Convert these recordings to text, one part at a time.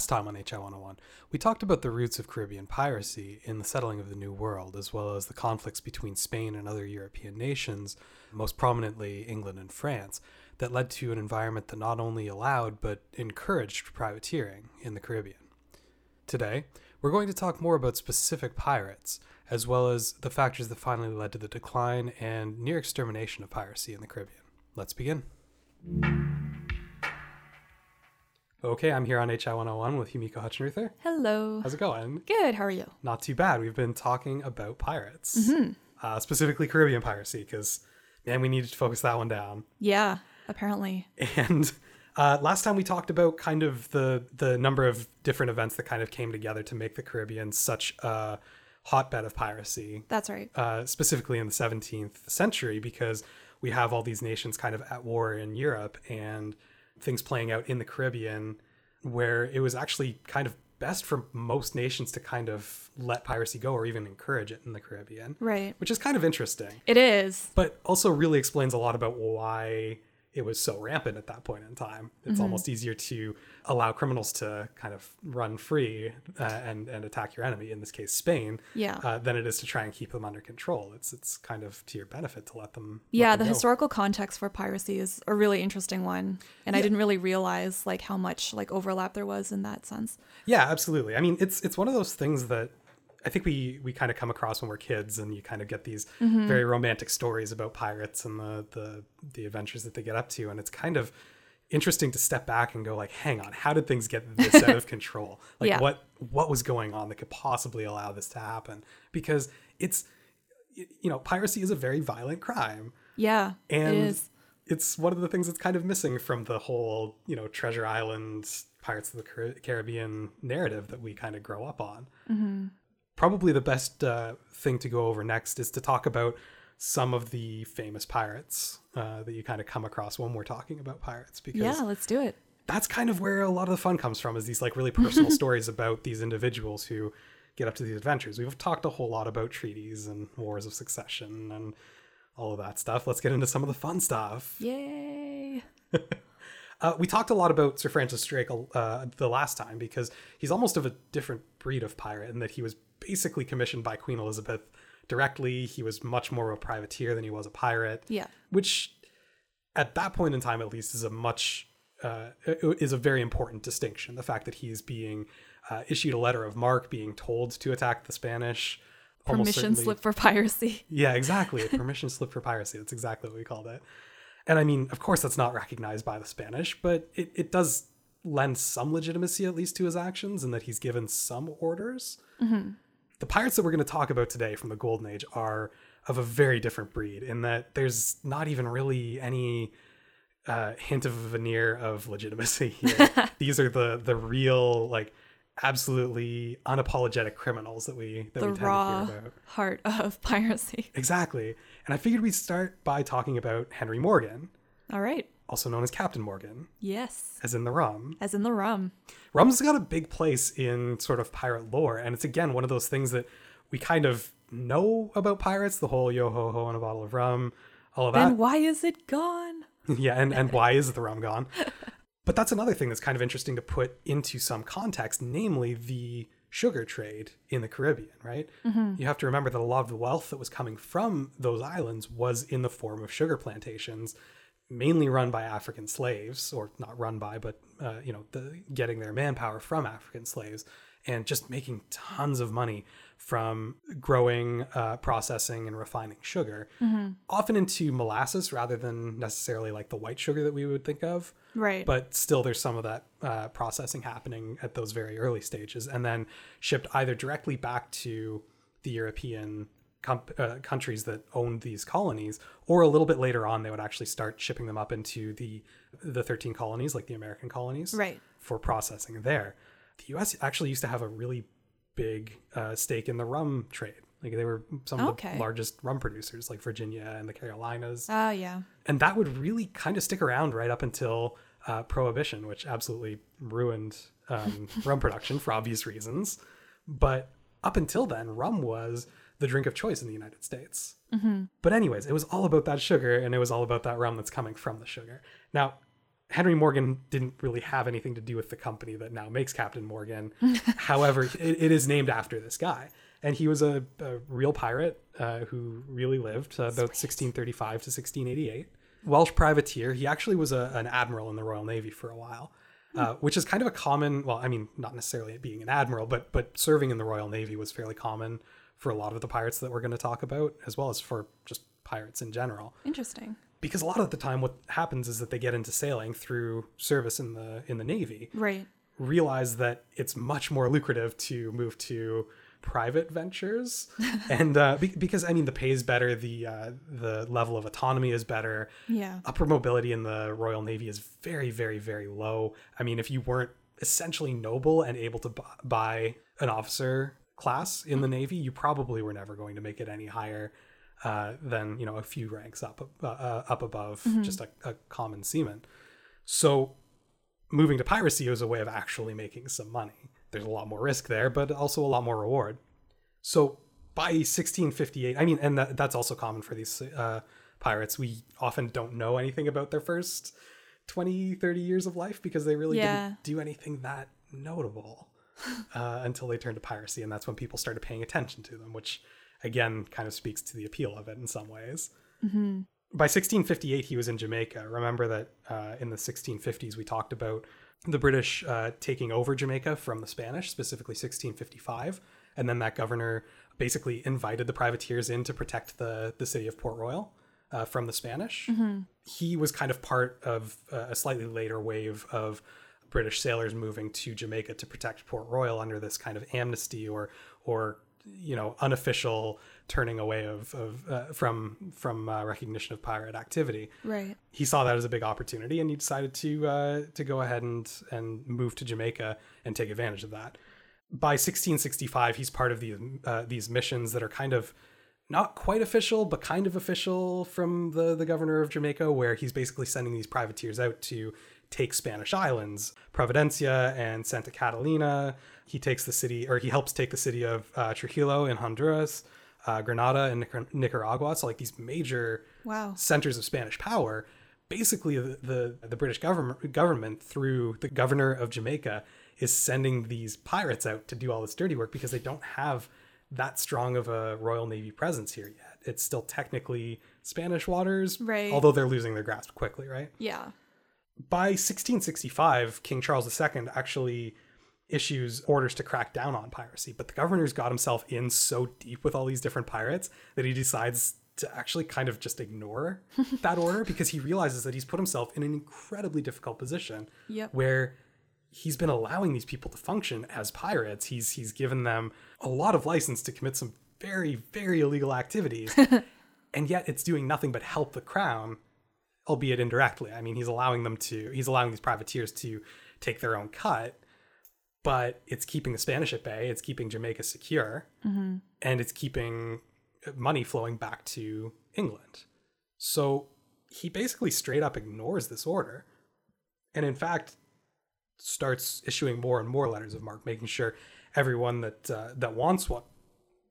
Last time on HI 101, we talked about the roots of Caribbean piracy in the settling of the New World, as well as the conflicts between Spain and other European nations, most prominently England and France, that led to an environment that not only allowed but encouraged privateering in the Caribbean. Today, we're going to talk more about specific pirates, as well as the factors that finally led to the decline and near extermination of piracy in the Caribbean. Let's begin. Okay, I'm here on HI 101 with Humiko Hutchinruther. Hello. How's it going? Good. How are you? Not too bad. We've been talking about pirates, uh, specifically Caribbean piracy, because man, we needed to focus that one down. Yeah. Apparently. And uh, last time we talked about kind of the the number of different events that kind of came together to make the Caribbean such a hotbed of piracy, That's right. uh, specifically in the 17th century, because we have all these nations kind of at war in Europe and things playing out in the Caribbean, where it was actually kind of best for most nations to kind of let piracy go or even encourage it in the Caribbean, Right. which is kind of interesting, It is. but also really explains a lot about why it was so rampant at that point in time. It's Mm-hmm. almost easier to allow criminals to kind of run free uh, and and attack your enemy, in this case Spain, Yeah. uh, than it is to try and keep them under control. It's it's kind of to your benefit to let them. let Yeah, them the go. historical context for piracy is a really interesting one, and I didn't really realize like how much like overlap there was in that sense. Yeah, absolutely. I mean, it's it's one of those things that I think we we kind of come across when we're kids, and you kind of get these Mm-hmm. very romantic stories about pirates and the the the adventures that they get up to, and it's kind of interesting to step back and go like, hang on, how did things get this out of control? Like Yeah. what what was going on that could possibly allow this to happen? Because it's you know, piracy is a very violent crime Yeah, and it is. it's one of the things that's kind of missing from the whole you know treasure island pirates of the caribbean narrative that we kind of grow up on Mm-hmm. Probably the best uh, thing to go over next is to talk about some of the famous pirates uh, that you kind of come across when we're talking about pirates because Yeah, let's do it. that's kind of where a lot of the fun comes from is these like really personal stories about these individuals who get up to these adventures we've talked a whole lot about treaties and wars of succession and all of that stuff let's get into some of the fun stuff Yay! uh, we talked a lot about Sir Francis Drake uh, the last time because he's almost of a different breed of pirate in that he was basically commissioned by Queen Elizabeth directly. He was much more of a privateer than he was a pirate. Yeah. which at that point in time, at least, is a much uh, is a very important distinction. The fact that he's being uh, issued a letter of marque, being told to attack the Spanish. Permission slip for piracy. yeah, exactly. A permission slip for piracy. That's exactly what we called it. And I mean, of course, that's not recognized by the Spanish, but it, it does lend some legitimacy, at least, to his actions, and that he's given some orders. The pirates that we're going to talk about today from the Golden Age are of a very different breed in that there's not even really any uh, hint of a veneer of legitimacy here. These are the the real, like, absolutely unapologetic criminals that we that The we tend to hear about. heart of piracy. Exactly. And I figured we'd start by talking about Henry Morgan, All right. Also known as Captain Morgan, Yes. as in the rum. As in the rum. Rum's got a big place in sort of pirate lore, and it's again one of those things that we kind of know about pirates, the whole yo ho ho and a bottle of rum, all of that. Then why is it gone? yeah, and, and why is the rum gone? But that's another thing that's kind of interesting to put into some context, namely the sugar trade in the Caribbean, right? Mm-hmm. You have to remember that a lot of the wealth that was coming from those islands was in the form of sugar plantations, mainly run by African slaves, or not run by, but uh, you know, the, getting their manpower from African slaves, and just making tons of money from growing, uh, processing, and refining sugar, often into molasses rather than necessarily like the white sugar that we would think of. Right. But still, there's some of that uh, processing happening at those very early stages, and then shipped either directly back to the European uh, countries that owned these colonies, or a little bit later on, they would actually start shipping them up into the the 13 colonies, like the American colonies, Right. for processing there. The U.S. actually used to have a really big uh, stake in the rum trade. Like they were some of Okay. the largest rum producers, like Virginia and the Carolinas Ah, yeah. and that would really kind of stick around right up until uh, prohibition which absolutely ruined um, rum production for obvious reasons but up until then rum was the drink of choice in the united states. But anyways it was all about that sugar and it was all about that rum that's coming from the sugar. Now henry morgan didn't really have anything to do with the company that now makes captain morgan. However it, it is named after this guy. And he was a, a real pirate uh, who really lived uh, about 1635 to 1688 welsh privateer. He actually was a, an admiral in the royal navy for a while uh, which is kind of a common well i mean not necessarily being an admiral but but serving in the royal navy was fairly common for a lot of the pirates that we're going to talk about as well as for just pirates in general Interesting. because a lot of the time what happens is that they get into sailing through service in the in the navy Right. realize that it's much more lucrative to move to private ventures and uh, be- because i mean the pay is better the uh, the level of autonomy is better Yeah. upper mobility in the royal navy is very very very low i mean if you weren't essentially noble and able to bu- buy an officer class in the navy you probably were never going to make it any higher uh, than you know a few ranks up uh, up above just a, a common seaman so moving to piracy was a way of actually making some money. There's a lot more risk there, but also a lot more reward. So by 1658, I mean, and that, that's also common for these uh, pirates. We often don't know anything about their first 20, 30 years of life because they really Yeah. didn't do anything that notable uh, until they turned to piracy. And that's when people started paying attention to them, which again kind of speaks to the appeal of it in some ways. By 1658 he was in jamaica. Remember that uh, in the 1650s we talked about the british uh, taking over jamaica from the spanish specifically 1655 and then that governor basically invited the privateers in to protect the, the city of port royal uh, from the spanish. He was kind of part of uh, a slightly later wave of british sailors moving to jamaica to protect port royal under this kind of amnesty or or you know unofficial turning away of, of uh, from from uh, recognition of pirate activity Right. he saw that as a big opportunity and he decided to uh, to go ahead and and move to Jamaica and take advantage of that. By 1665, he's part of these uh, these missions that are kind of not quite official, but kind of official from the the governor of Jamaica, where he's basically sending these privateers out to take Spanish islands, Providencia and Santa Catalina. He takes the city, or he helps take the city of uh, Trujillo in Honduras, uh, Granada and Nicar- Nicaragua. So like these major Wow. centers of Spanish power, basically the, the, the British government government through the governor of Jamaica is sending these pirates out to do all this dirty work because they don't have that strong of a Royal Navy presence here yet. It's still technically Spanish waters, Right. although they're losing their grasp quickly, right? Yeah. By 1665, King Charles II actually issues orders to crack down on piracy, but the governor's got himself in so deep with all these different pirates that he decides to actually kind of just ignore that order because he realizes that he's put himself in an incredibly difficult position Yep. where he's been allowing these people to function as pirates. He's he's given them a lot of license to commit some very very illegal activities. and yet it's doing nothing but help the crown albeit indirectly. I mean, he's allowing them to he's allowing these privateers to take their own cut, but it's keeping the Spanish at bay, it's keeping Jamaica secure, and it's keeping money flowing back to England. So he basically straight up ignores this order. And in fact, starts issuing more and more letters of marque, making sure everyone that uh, that wants one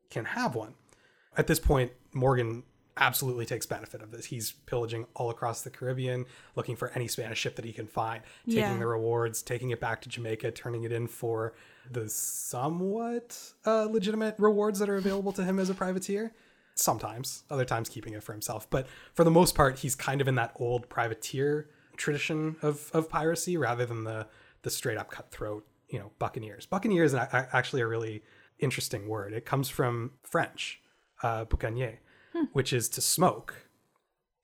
can have one. At this point, Morgan absolutely takes benefit of this. He's pillaging all across the Caribbean, looking for any Spanish ship that he can find, taking Yeah. the rewards, taking it back to Jamaica, turning it in for the somewhat uh, legitimate rewards that are available to him as a privateer. sometimes, other times keeping it for himself. But for the most part, he's kind of in that old privateer tradition of, of piracy rather than the, the straight up cutthroat, you know, buccaneers. Buccaneers is actually a really interesting word. It comes from French, uh, boucanier, hmm. which is to smoke,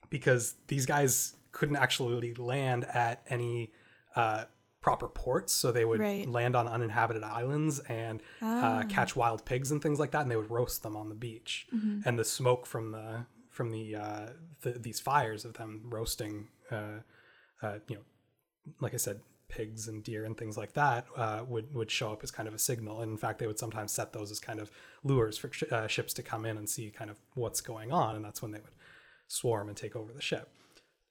because these guys couldn't actually land at any uh, proper ports, so they would right. land on uninhabited islands and uh, ah. catch wild pigs and things like that, and they would roast them on the beach. Mm-hmm. And the smoke from the from the, uh, the these fires of them roasting, uh, uh, you know, like I said, pigs and deer and things like that uh, would would show up as kind of a signal. And in fact, they would sometimes set those as kind of lures for sh- uh, ships to come in and see kind of what's going on, and that's when they would swarm and take over the ship.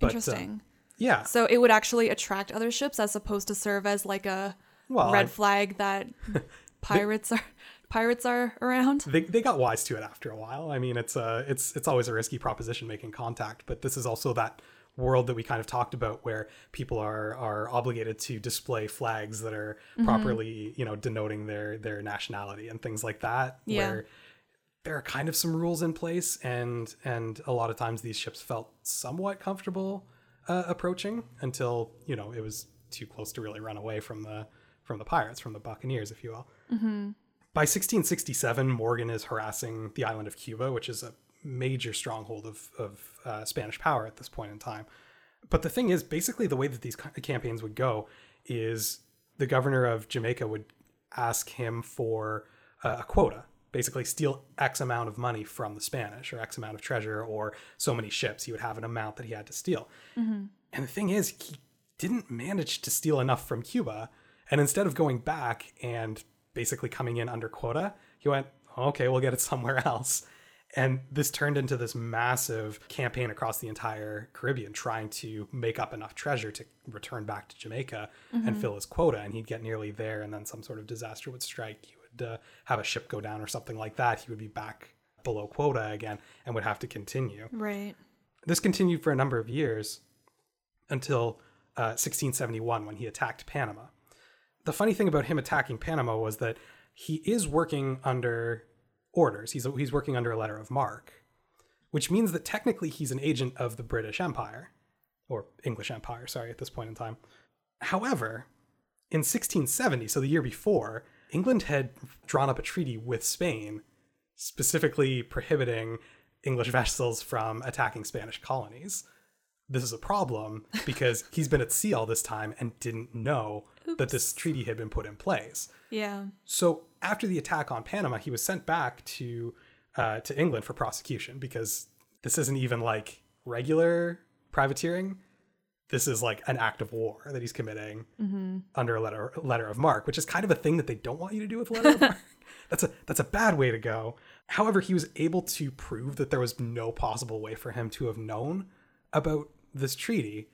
But, Interesting. Yeah. So it would actually attract other ships as opposed to serve as like a well, red I, flag that pirates they, are pirates are around. They, they got wise to it after a while. I mean, it's uh it's it's always a risky proposition making contact, but this is also that world that we kind of talked about where people are are obligated to display flags that are mm-hmm. properly, you know, denoting their their nationality and things like that yeah. where there are kind of some rules in place and and a lot of times these ships felt somewhat comfortable uh, approaching until you know it was too close to really run away from the from the pirates, from the buccaneers, if you will. Mm-hmm. By 1667, Morgan is harassing the island of Cuba, which is a major stronghold of, of uh, Spanish power at this point in time. But the thing is, basically, the way that these campaigns would go is the governor of Jamaica would ask him for uh, a quota basically steal X amount of money from the Spanish or X amount of treasure or so many ships. He would have an amount that he had to steal. Mm-hmm. And the thing is, he didn't manage to steal enough from Cuba. And instead of going back and basically coming in under quota, he went, okay, we'll get it somewhere else. And this turned into this massive campaign across the entire Caribbean, trying to make up enough treasure to return back to Jamaica mm-hmm. and fill his quota. And he'd get nearly there, and then some sort of disaster would strike. He would uh, have a ship go down or something like that. He would be back below quota again and would have to continue. Right. This continued for a number of years until uh, 1671 when he attacked Panama. The funny thing about him attacking Panama was that he is working under orders. He's he's working under a letter of marque, which means that technically he's an agent of the British Empire or English Empire, sorry, at this point in time. However, in 1670, so the year before, England had drawn up a treaty with Spain specifically prohibiting English vessels from attacking Spanish colonies. This is a problem because he's been at sea all this time and didn't know Oops. that this treaty had been put in place. Yeah. So after the attack on Panama, he was sent back to uh, to England for prosecution because this isn't even like regular privateering. This is like an act of war that he's committing mm-hmm. under a letter letter of marque, which is kind of a thing that they don't want you to do with letter of marque. That's a that's a bad way to go. However, he was able to prove that there was no possible way for him to have known about this treaty,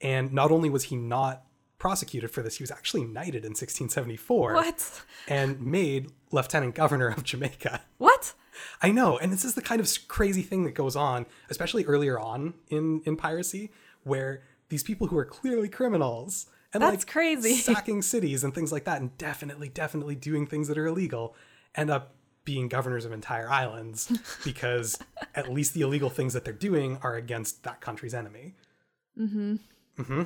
and not only was he not prosecuted for this. He was actually knighted in 1674. What? And made lieutenant governor of Jamaica. What? I know, and this is the kind of crazy thing that goes on, especially earlier on in in piracy, where these people who are clearly criminals and That's like crazy. sacking cities and things like that, and definitely, definitely doing things that are illegal, end up being governors of entire islands because at least the illegal things that they're doing are against that country's enemy. Mm-hmm. Mm-hmm.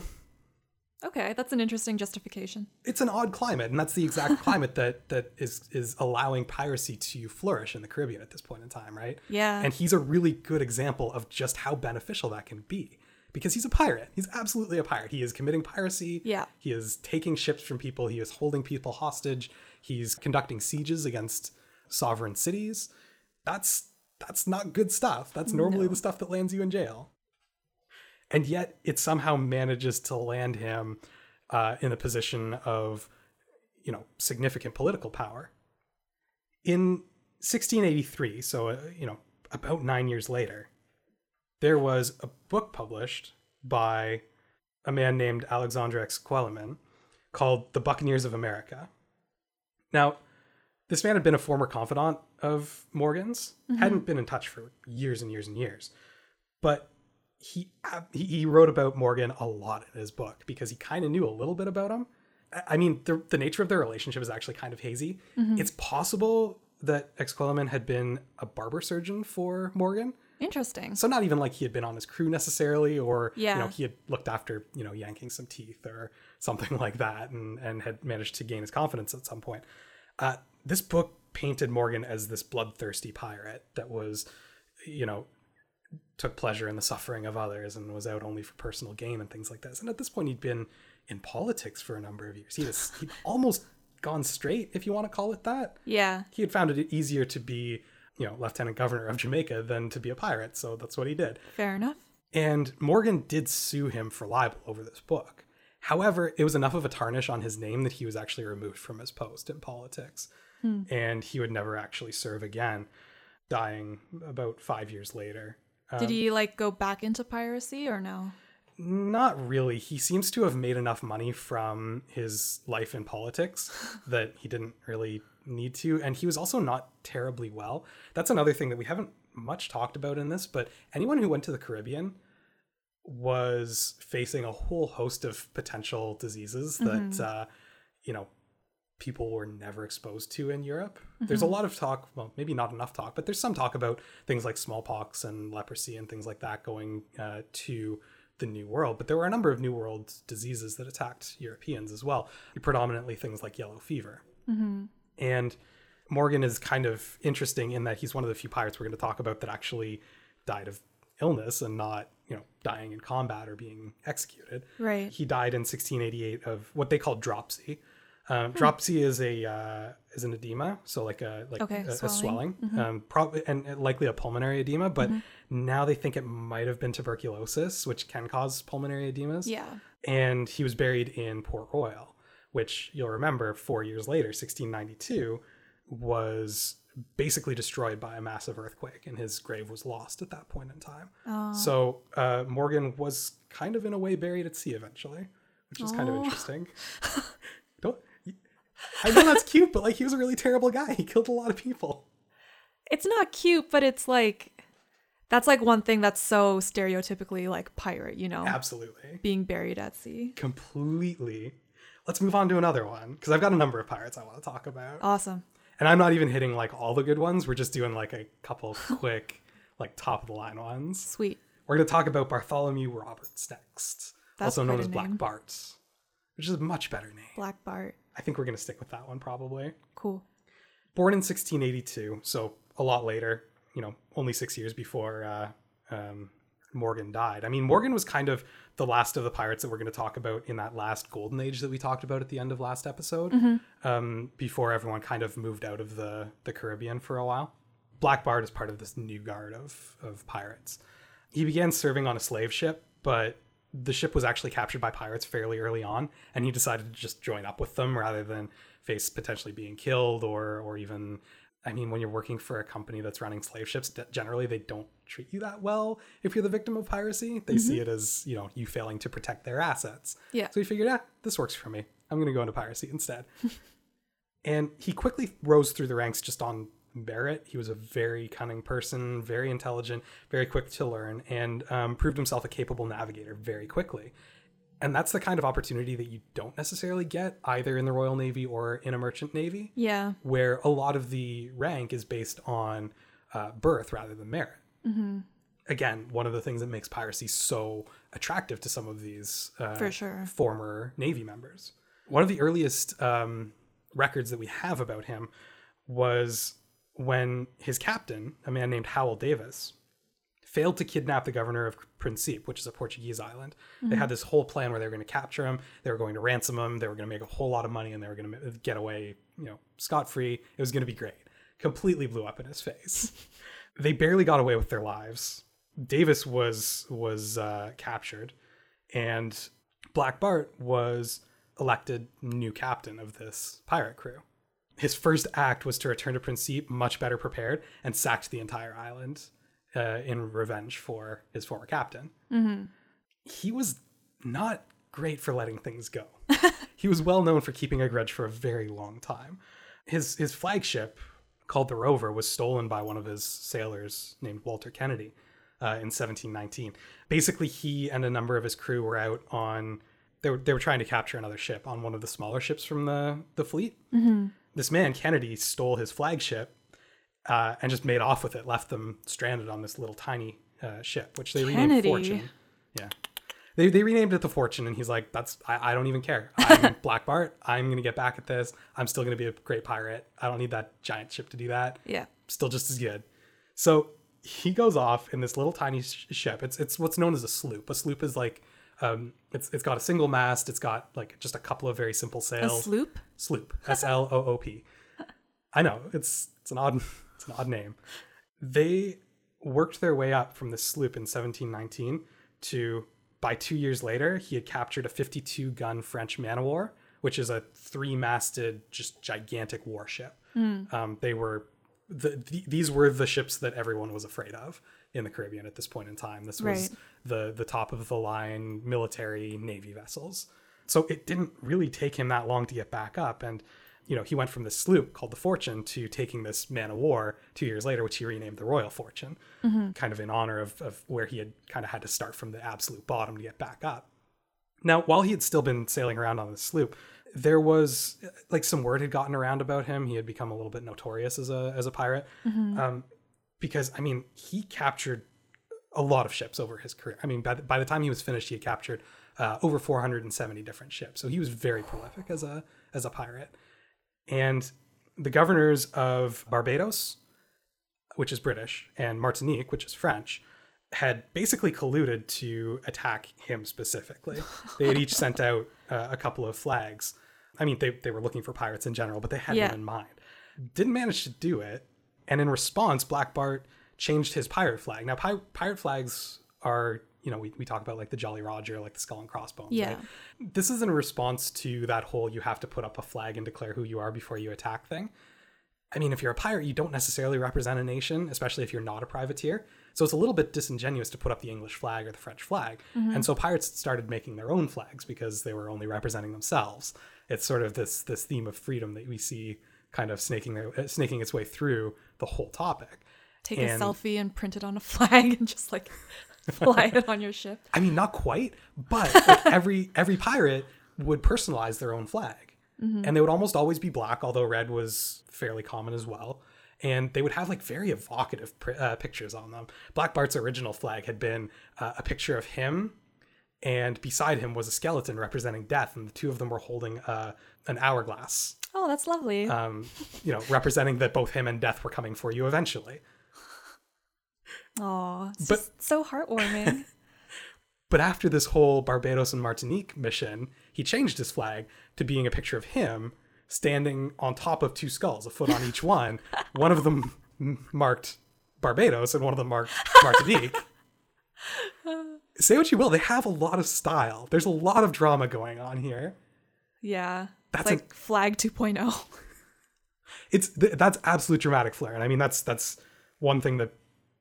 Okay, that's an interesting justification. It's an odd climate, and that's the exact climate that that is is allowing piracy to flourish in the Caribbean at this point in time, right? Yeah. And he's a really good example of just how beneficial that can be. Because he's a pirate. He's absolutely a pirate. He is committing piracy. Yeah. He is taking ships from people. He is holding people hostage. He's conducting sieges against sovereign cities. That's that's not good stuff. That's normally no. the stuff that lands you in jail and yet it somehow manages to land him uh, in a position of you know significant political power in 1683 so uh, you know about nine years later there was a book published by a man named alexandre exquemelin called the buccaneers of america now this man had been a former confidant of morgan's mm-hmm. hadn't been in touch for years and years and years but he he wrote about Morgan a lot in his book because he kind of knew a little bit about him. I mean, the, the nature of their relationship is actually kind of hazy. Mm-hmm. It's possible that Exquemelin had been a barber surgeon for Morgan. Interesting. So not even like he had been on his crew necessarily, or Yeah. you know he had looked after you know yanking some teeth or something like that, and and had managed to gain his confidence at some point. Uh, this book painted Morgan as this bloodthirsty pirate that was, you know, took pleasure in the suffering of others and was out only for personal gain and things like this. And at this point, he'd been in politics for a number of years. He was he'd almost gone straight, if you want to call it that Yeah. he had found it easier to be, you know, lieutenant governor of Jamaica than to be a pirate. So that's what he did. Fair enough. And Morgan did sue him for libel over this book. However, it was enough of a tarnish on his name that he was actually removed from his post in politics. Hmm. And he would never actually serve again, dying about five years later. Did he like go back into piracy or no? Not really. He seems to have made enough money from his life in politics that he didn't really need to. And he was also not terribly well. That's another thing that we haven't much talked about in this, but anyone who went to the Caribbean was facing a whole host of potential diseases that, uh, you know, people were never exposed to in Europe. There's a lot of talk, well, maybe not enough talk, but there's some talk about things like smallpox and leprosy and things like that going uh, to the New World. But there were a number of New World diseases that attacked Europeans as well, predominantly things like yellow fever. And Morgan is kind of interesting in that he's one of the few pirates we're going to talk about that actually died of illness and not, you know, dying in combat or being executed. Right. He died in 1688 of what they call dropsy. Um, Dropsy is a uh, is an edema, so like a like Okay, a, a swelling. swelling, um, probably and and likely a pulmonary edema. But now they think it might have been tuberculosis, which can cause pulmonary edemas Yeah. and he was buried in Port Royal, which you'll remember four years later, 1692, was basically destroyed by a massive earthquake, and his grave was lost at that point in time. So uh, Morgan was kind of in a way buried at sea eventually, which is kind of interesting. I know that's cute, but like he was a really terrible guy. He killed a lot of people. It's not cute, but it's like that's like one thing that's so stereotypically like pirate, you know, Absolutely. being buried at sea. Completely. Let's move on to another one because I've got a number of pirates I want to talk about. Awesome. And I'm not even hitting like all the good ones. We're just doing like a couple quick, like top of the line ones. Sweet. We're going to talk about Bartholomew Roberts next, That's also known as a Black. Bart, which is a much better name. Black Bart. I think we're going to stick with that one probably. Cool. Born in 1682, so a lot later, you know, only six years before uh, um, Morgan died. I mean, Morgan was kind of the last of the pirates that we're going to talk about in that last golden age that we talked about at the end of last episode, um, before everyone kind of moved out of the, the Caribbean for a while. Black Bart is part of this new guard of, of pirates. He began serving on a slave ship, but the ship was actually captured by pirates fairly early on, and he decided to just join up with them rather than face potentially being killed or or even. I mean, when you're working for a company that's running slave ships, generally they don't treat you that well if you're the victim of piracy. They see it as you know you failing to protect their assets. Yeah. So he figured, ah, this works for me. I'm going to go into piracy instead. and he quickly rose through the ranks just on merit. He was a very cunning person, very intelligent, very quick to learn, and um, proved himself a capable navigator very quickly. And that's the kind of opportunity that you don't necessarily get either in the Royal Navy or in a merchant navy, Yeah. where a lot of the rank is based on uh, birth rather than merit. Again, one of the things that makes piracy so attractive to some of these uh, For sure. former Navy members. One of the earliest um, records that we have about him was when his captain, a man named Howell Davis, failed to kidnap the governor of Principe, which is a Portuguese island. They had this whole plan where they were going to capture him, they were going to ransom him, they were going to make a whole lot of money, and they were going to get away, you know, scot free. It was going to be great. Completely blew up in his face. they barely got away with their lives. Davis was was uh, captured, and Black Bart was elected new captain of this pirate crew. His first act was to return to Principe much better prepared and sacked the entire island uh, in revenge for his former captain. He was not great for letting things go. he was well known for keeping a grudge for a very long time. His his flagship, called the Rover, was stolen by one of his sailors named Walter Kennedy uh, in 1719. Basically, he and a number of his crew were out on they were they were trying to capture another ship on one of the smaller ships from the the fleet. This man Kennedy stole his flagship, uh, and just made off with it, left them stranded on this little tiny uh, ship, which they Kennedy. renamed Fortune. Yeah. They, they renamed it the Fortune, and he's like, "That's I, I don't even care. I'm Black Bart. I'm gonna get back at this. I'm still gonna be a great pirate. I don't need that giant ship to do that. Yeah, still just as good." So he goes off in this little tiny sh- ship. It's it's what's known as a sloop. A sloop is like um, it's it's got a single mast. It's got like just a couple of very simple sails. A sloop. Sloop. S L O O P. I know it's it's an odd it's an odd name. They worked their way up from the sloop in 1719 to by two years later he had captured a 52 gun French man o' war, which is a three masted just gigantic warship. Mm. Um, they were the, the, these were the ships that everyone was afraid of in the Caribbean at this point in time. This was right. The the top of the line military navy vessels. So it didn't really take him that long to get back up and you know, he went from this sloop called the Fortune to taking this man of war two years later, which he renamed the Royal Fortune, mm-hmm. kind of in honor of, of where he had kind of had to start from the absolute bottom to get back up. Now, while he had still been sailing around on the sloop, there was like some word had gotten around about him. He had become a little bit notorious as a as a pirate, mm-hmm. um, because I mean he captured a lot of ships over his career. I mean by the, by the time he was finished, he had captured uh, over 470 different ships. So he was very prolific as a as a pirate. And the governors of Barbados, which is British, and Martinique, which is French, had basically colluded to attack him specifically. They had each sent out uh, a couple of flags. I mean, they, they were looking for pirates in general, but they had yeah. him in mind. Didn't manage to do it. And in response, Black Bart changed his pirate flag. Now, pi- pirate flags are, you know, we, we talk about like the Jolly Roger, like the skull and crossbones. Yeah. Right? This is in response to that whole you have to put up a flag and declare who you are before you attack thing. I mean, if you're a pirate, you don't necessarily represent a nation, especially if you're not a privateer. So it's a little bit disingenuous to put up the English flag or the French flag. Mm-hmm. And so pirates started making their own flags because they were only representing themselves. It's sort of this this theme of freedom that we see kind of snaking their, uh, snaking its way through the whole topic. Take and, a selfie and print it on a flag and just like fly it on your ship. I mean, not quite, but like every every pirate would personalize their own flag. Mm-hmm. And they would almost always be black, although red was fairly common as well and they would have like very evocative uh, pictures on them. Black Bart's original flag had been uh, a picture of him, and beside him was a skeleton representing death, and the two of them were holding uh, an hourglass. Oh, that's lovely. Um, you know, representing that both him and death were coming for you eventually. Oh, but so heartwarming. but after this whole Barbados and Martinique mission, he changed his flag to being a picture of him standing on top of two skulls, a foot on each one. one of them marked Barbados and one of them marked Martinique. Say what you will, they have a lot of style. There's a lot of drama going on here. Yeah. That's like a, flag 2.0. It's that's absolute dramatic flair. And I mean that's that's one thing that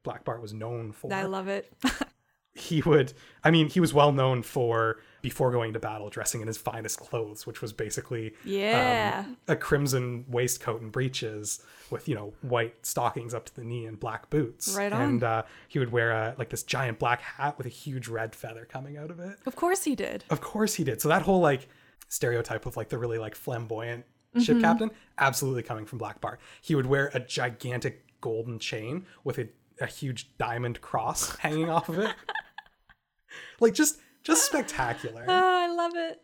Black Bart was known for. I love it. he would I mean, he was well known for before going to battle dressing in his finest clothes, which was basically yeah um, a crimson waistcoat and breeches with you know white stockings up to the knee and black boots. Right on. And uh, he would wear a like this giant black hat with a huge red feather coming out of it. Of course he did. Of course he did. So that whole like stereotype of like the really like flamboyant mm-hmm. ship captain, absolutely coming from Black Bart. He would wear a gigantic golden chain with a, a huge diamond cross hanging off of it. like just just spectacular. Oh, I love it.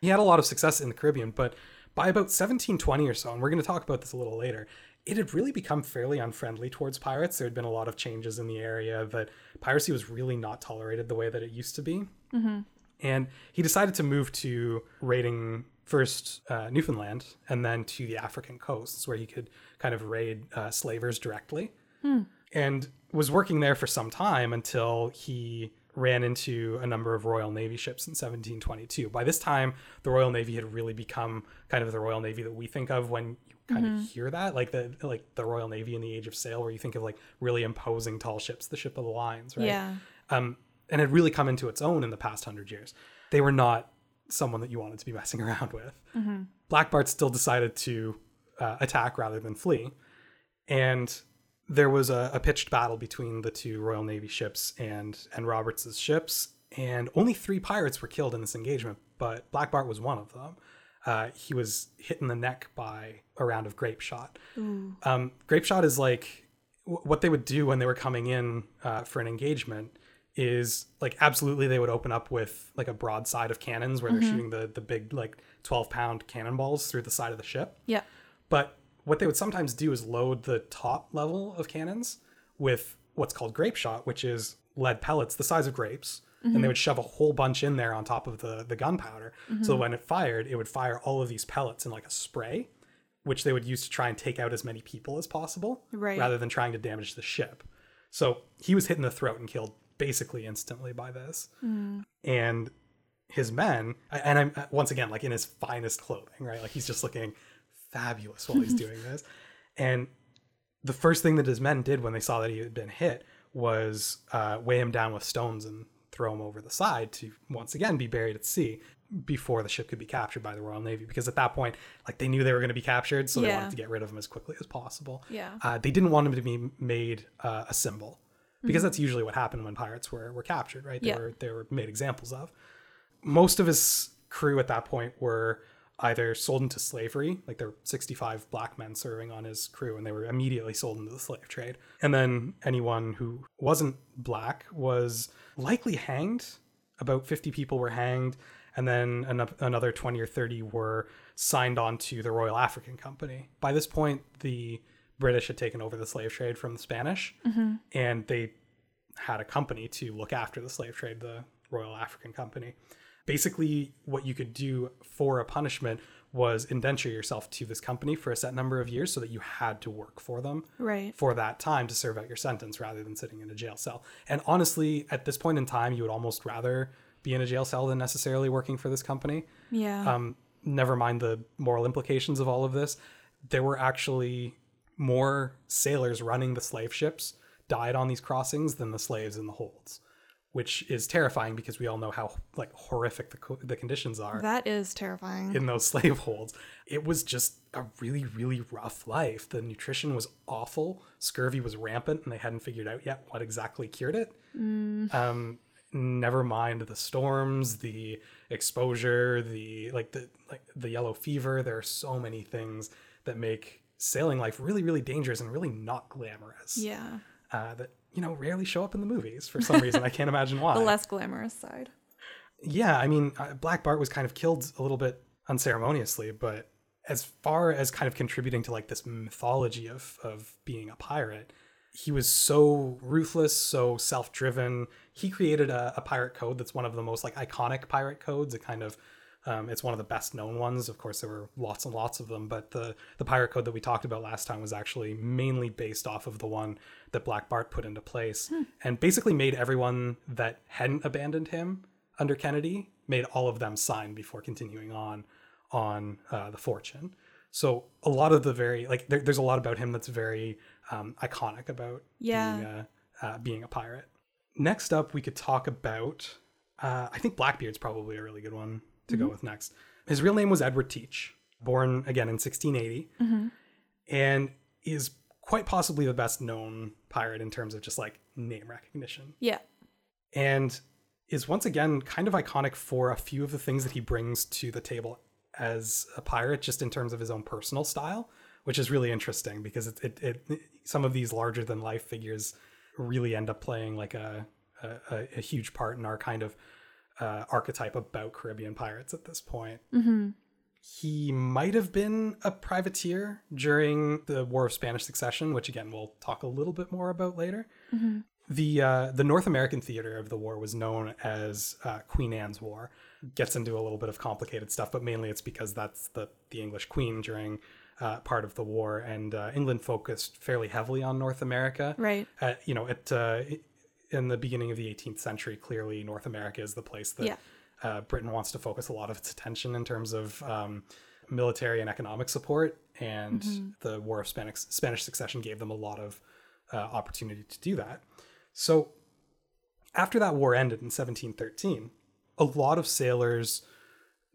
He had a lot of success in the Caribbean, but by about 1720 or so, and we're going to talk about this a little later, it had really become fairly unfriendly towards pirates. There had been a lot of changes in the area that piracy was really not tolerated the way that it used to be. Mm-hmm. And he decided to move to raiding first uh, Newfoundland and then to the African coasts where he could kind of raid uh, slavers directly. Hmm. And was working there for some time until he ran into a number of Royal Navy ships in 1722. By this time, the Royal Navy had really become kind of the Royal Navy that we think of when you kind mm-hmm. of hear that, like the like the Royal Navy in the Age of Sail, where you think of like really imposing tall ships, the ship of the lines, right? Yeah. Um, and had really come into its own in the past hundred years. They were not someone that you wanted to be messing around with. Mm-hmm. Black Bart still decided to uh, attack rather than flee, and there was a, a, pitched battle between the two Royal Navy ships and and Roberts's ships, and only three pirates were killed in this engagement. But Black Bart was one of them. uh, he was hit in the neck by a round of grape shot. Um, grape shot is like w- what they would do when they were coming in uh, for an engagement is like absolutely they would open up with like a broadside of cannons where they're shooting the the big like 12 pound cannonballs through the side of the ship Yeah. but what they would sometimes do is load the top level of cannons with what's called grape shot, which is lead pellets the size of grapes. And they mm-hmm. would shove a whole bunch in there on top of the, the gunpowder. So mm-hmm. when it fired, it would fire all of these pellets in like a spray, which they would use to try and take out as many people as possible Right. rather than trying to damage the ship. So he was hit in the throat and killed basically instantly by this. Mm. And his men, and I'm uh, once again like in his finest clothing, right? Like he's just looking fabulous while he's doing this. And the first thing that his men did when they saw that he had been hit was uh, weigh him down with stones and throw him over the side to once again be buried at sea before the ship could be captured by the Royal Navy. Because at that point, like they knew they were going to be captured, so they wanted to get rid of him as quickly as possible. Yeah. Uh, they didn't want him to be made uh, a symbol because that's usually what happened when pirates were, were captured, right? They Yeah. were they were made examples of. Most of his crew at that point were either sold into slavery, like there were 65 black men serving on his crew, and they were immediately sold into the slave trade. And then anyone who wasn't black was likely hanged. About 50 people were hanged, and then an- another 20 or 30 were signed on to the Royal African Company. By this point, the British had taken over the slave trade from the Spanish, mm-hmm. and they had a company to look after the slave trade, the Royal African Company. Basically, what you could do for a punishment was indenture yourself to this company for a set number of years so that you had to work for them Right. for that time to serve out your sentence rather than sitting in a jail cell. And honestly, at this point in time, you would almost rather be in a jail cell than necessarily working for this company Yeah. um, never mind the moral implications of all of this, there were actually more sailors running the slave ships died on these crossings than the slaves in the holds, which is terrifying because we all know how like horrific the, co- the conditions are that is terrifying. in those slave holds. It was just a really, really rough life. The nutrition was awful. Scurvy was rampant, and they hadn't figured out yet what exactly cured it. Um, never mind the storms, the exposure, the like the like the yellow fever. There are so many things that make sailing life really, really dangerous and really not glamorous. yeah. Uh, that you know rarely show up in the movies for some reason. I can't imagine why The less glamorous side. yeah, I mean, uh, Black Bart was kind of killed a little bit unceremoniously, but as far as kind of contributing to like this mythology of of being a pirate, he was so ruthless, so self-driven. He created a, a pirate code that's one of the most like iconic pirate codes. It kind of um, it's one of the best known ones. Of course, there were lots and lots of them, but the the pirate code that we talked about last time was actually mainly based off of the one that Black Bart put into place, and basically made everyone that hadn't abandoned him under Kennedy made all of them sign before continuing on on uh, the Fortune. So a lot of the very like there, there's a lot about him that's very um, iconic about Yeah. being, a, uh, being a pirate. Next up, we could talk about uh, I think Blackbeard's probably a really good one to go mm-hmm. with next. His real name was Edward Teach, born again in 1680, mm-hmm. and is quite possibly the best known pirate in terms of just like name recognition Yeah. and is once again kind of iconic for a few of the things that he brings to the table as a pirate, just in terms of his own personal style, which is really interesting because it, it, it some of these larger than life figures really end up playing like a a, a huge part in our kind of uh, archetype about Caribbean pirates at this point. He might have been a privateer during the War of Spanish Succession, which again we'll talk a little bit more about later. The uh, the North American theater of the war was known as uh, Queen Anne's War. Gets into a little bit of complicated stuff, but mainly it's because that's the the English Queen during uh, part of the war, and uh, England focused fairly heavily on North America. Right. Uh, you know, it uh, in the beginning of the 18th century, clearly North America is the place that Yeah. uh, Britain wants to focus a lot of its attention in terms of um, military and economic support. And the War of Spanish, Spanish Succession gave them a lot of uh, opportunity to do that. So after that war ended in 1713, a lot of sailors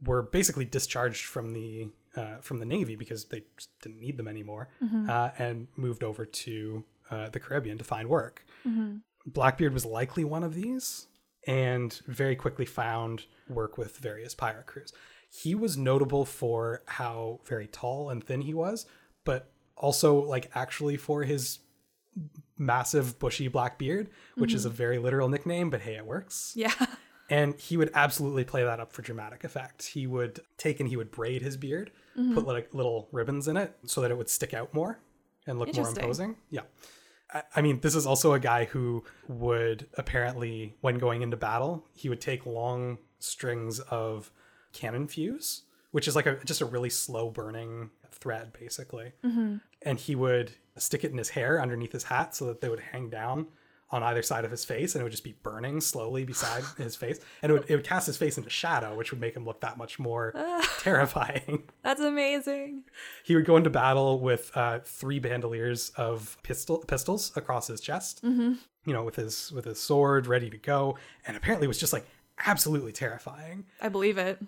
were basically discharged from the uh, from the navy because they just didn't need them anymore, uh, and moved over to uh, the Caribbean to find work. Blackbeard was likely one of these, and very quickly found work with various pirate crews. he was notable for how very tall and thin he was, but also like actually for his massive bushy black beard, which mm-hmm. is a very literal nickname, but hey, it works. Yeah. And he would absolutely play that up for dramatic effect. He would take and he would braid his beard, mm-hmm. put like little ribbons in it so that it would stick out more and look more imposing. Yeah. I mean, this is also a guy who would apparently, when going into battle, he would take long strings of cannon fuse, which is like a just a really slow burning thread, basically. Mm-hmm. And he would stick it in his hair underneath his hat so that they would hang down on either side of his face and it would just be burning slowly beside his face. And it would, it would cast his face into shadow which would make him look that much more terrifying. That's amazing. He would go into battle with uh, three bandoliers of pistol pistols across his chest mm-hmm. you know with his with his sword ready to go. And apparently it was just like absolutely terrifying. I believe it.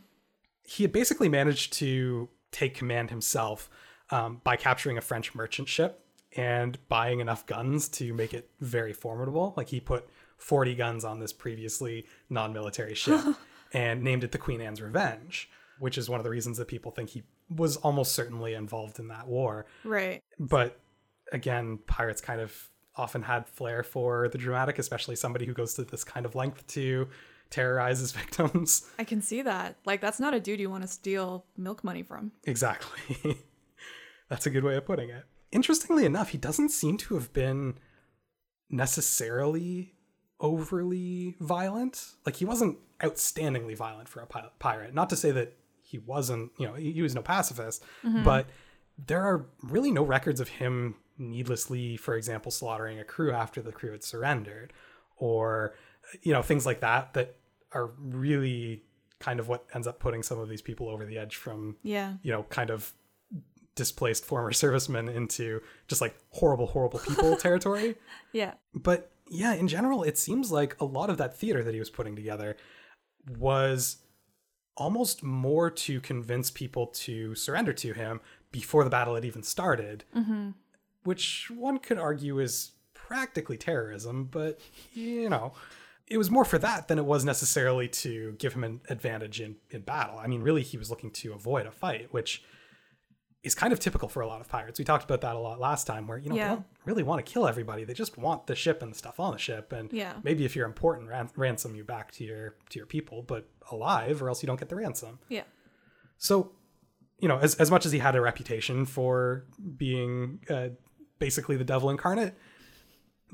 He had basically managed to take command himself um, by capturing a french merchant ship and buying enough guns to make it very formidable. Like he put 40 guns on this previously non military ship and named it the Queen Anne's Revenge, which is one of the reasons that people think he was almost certainly involved in that war. Right. But again, pirates kind of often had flair for the dramatic, especially somebody who goes to this kind of length to terrorize his victims. I can see that. Like, that's not a dude you want to steal milk money from. Exactly. that's a good way of putting it interestingly enough, he doesn't seem to have been necessarily overly violent. Like he wasn't outstandingly violent for a pirate. Not to say that he wasn't, you know, he, was no pacifist, mm-hmm. but there are really no records of him needlessly, for example, slaughtering a crew after the crew had surrendered or you know, things like that that are really kind of what ends up putting some of these people over the edge from yeah you know kind of displaced former servicemen into just like horrible, horrible people territory. Yeah. But yeah, in general, it seems like a lot of that theater that he was putting together was almost more to convince people to surrender to him before the battle had even started, mm-hmm. which one could argue is practically terrorism, but you know. It was more for that than it was necessarily to give him an advantage in, in battle. I mean, really, he was looking to avoid a fight, which is kind of typical for a lot of pirates. We talked about that a lot last time, where you know yeah. they don't really want to kill everybody; they just want the ship and the stuff on the ship, and yeah. maybe if you're important, ran- ransom you back to your to your people, but alive, or else you don't get the ransom. Yeah. So, you know, as as much as he had a reputation for being uh, basically the devil incarnate,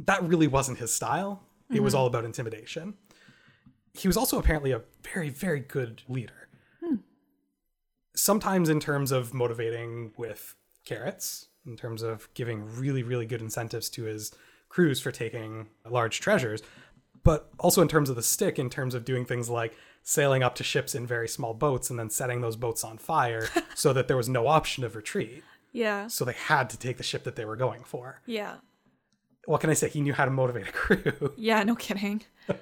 that really wasn't his style. It mm-hmm. was all about intimidation. He was also apparently a very very good leader sometimes in terms of motivating with carrots, in terms of giving really, really good incentives to his crews for taking large treasures, but also in terms of the stick, in terms of doing things like sailing up to ships in very small boats and then setting those boats on fire so that there was no option of retreat. Yeah. So they had to take the ship that they were going for. Yeah. What can I say? He knew how to motivate a crew. Yeah, no kidding.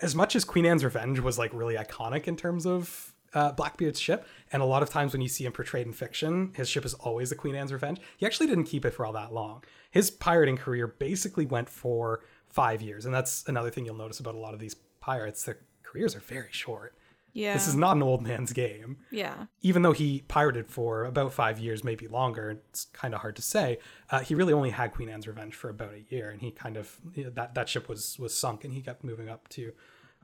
as much as Queen Anne's Revenge was like really iconic in terms of uh, Blackbeard's ship, and a lot of times when you see him portrayed in fiction, his ship is always the Queen Anne's Revenge. He actually didn't keep it for all that long. His pirating career basically went for five years, and that's another thing you'll notice about a lot of these pirates. Their careers are very short. Yeah. This is not an old man's game. Yeah. Even though he pirated for about five years, maybe longer, it's kind of hard to say. Uh, he really only had Queen Anne's Revenge for about a year, and he kind of you know, that that ship was was sunk, and he kept moving up to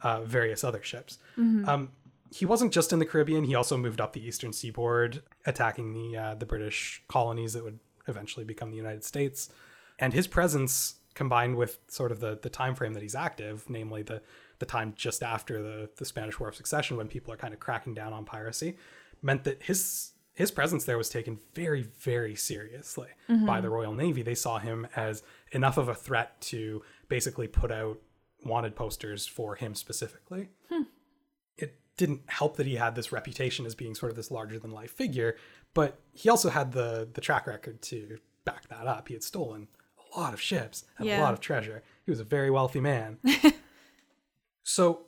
uh, various other ships. Mm-hmm. Um, he wasn't just in the Caribbean. He also moved up the eastern seaboard, attacking the uh, the British colonies that would eventually become the United States. And his presence, combined with sort of the the time frame that he's active, namely the the time just after the the Spanish War of Succession, when people are kind of cracking down on piracy, meant that his his presence there was taken very very seriously mm-hmm. by the Royal Navy. They saw him as enough of a threat to basically put out wanted posters for him specifically. Hmm didn't help that he had this reputation as being sort of this larger than life figure, but he also had the the track record to back that up. He had stolen a lot of ships and yeah. a lot of treasure. He was a very wealthy man. so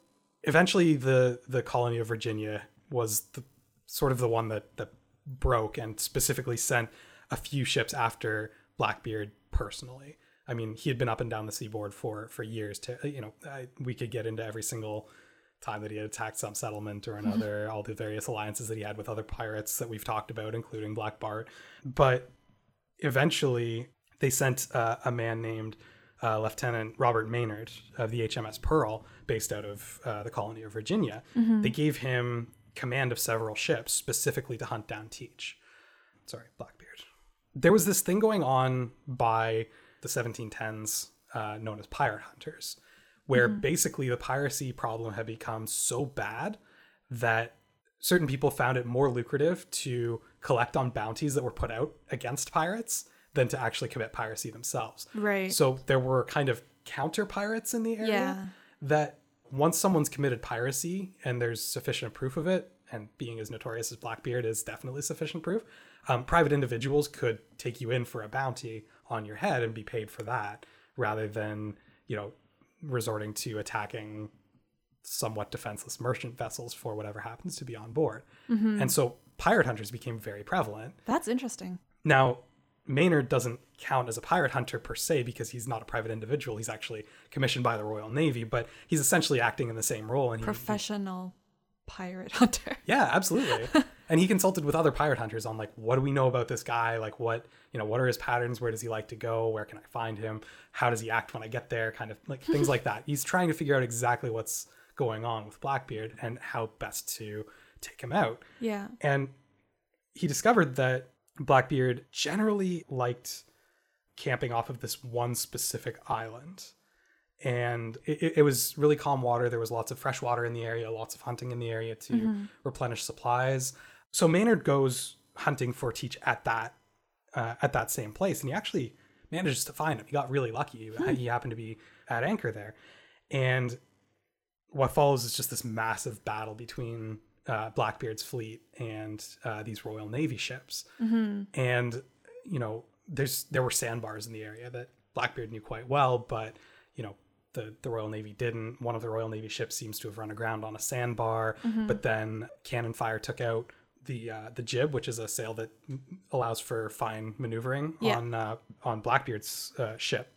eventually the the colony of Virginia was the sort of the one that that broke and specifically sent a few ships after Blackbeard personally. I mean, he had been up and down the seaboard for for years. To you know, I, we could get into every single time that he had attacked some settlement or another, all the various alliances that he had with other pirates that we've talked about, including Black Bart. But eventually, they sent uh, a man named uh, Lieutenant Robert Maynard of the HMS Pearl, based out of uh, the colony of Virginia. Mm-hmm. They gave him command of several ships specifically to hunt down Teach. Sorry, Blackbeard. There was this thing going on by the 1710s uh, known as pirate hunters, where mm-hmm. basically the piracy problem had become so bad that certain people found it more lucrative to collect on bounties that were put out against pirates than to actually commit piracy themselves. Right. So there were kind of counter pirates in the area yeah. that once someone's committed piracy and there's sufficient proof of it, and being as notorious as Blackbeard is definitely sufficient proof, um, private individuals could take you in for a bounty on your head and be paid for that rather than, you know, resorting to attacking somewhat defenseless merchant vessels for whatever happens to be on board. Mm-hmm. And so pirate hunters became very prevalent. That's interesting. Now, Maynard doesn't count as a pirate hunter per se because he's not a private individual. He's actually commissioned by the Royal Navy, but he's essentially acting in the same role. And he, professional pirate hunter. Yeah, absolutely. and he consulted with other pirate hunters on like, what do we know about this guy? Like, what you know, what are his patterns? Where does he like to go? Where can I find him? How does he act when I get there? Kind of like things like that. He's trying to figure out exactly what's going on with Blackbeard and how best to take him out. Yeah. And he discovered that Blackbeard generally liked camping off of this one specific island. And it, it, was really calm water. There was lots of fresh water in the area, lots of hunting in the area to mm-hmm. replenish supplies. So Maynard goes hunting for Teach at that uh, at that same place, and he actually manages to find him. He got really lucky. Hmm. He happened to be at anchor there, and what follows is just this massive battle between uh, Blackbeard's fleet and uh, these Royal Navy ships. Mm-hmm. And you know, there's there were sandbars in the area that Blackbeard knew quite well, but you know, the the Royal Navy didn't. One of the Royal Navy ships seems to have run aground on a sandbar, mm-hmm. but then cannon fire took out the uh, the jib, which is a sail that allows for fine maneuvering yeah. on uh, on Blackbeard's uh, ship,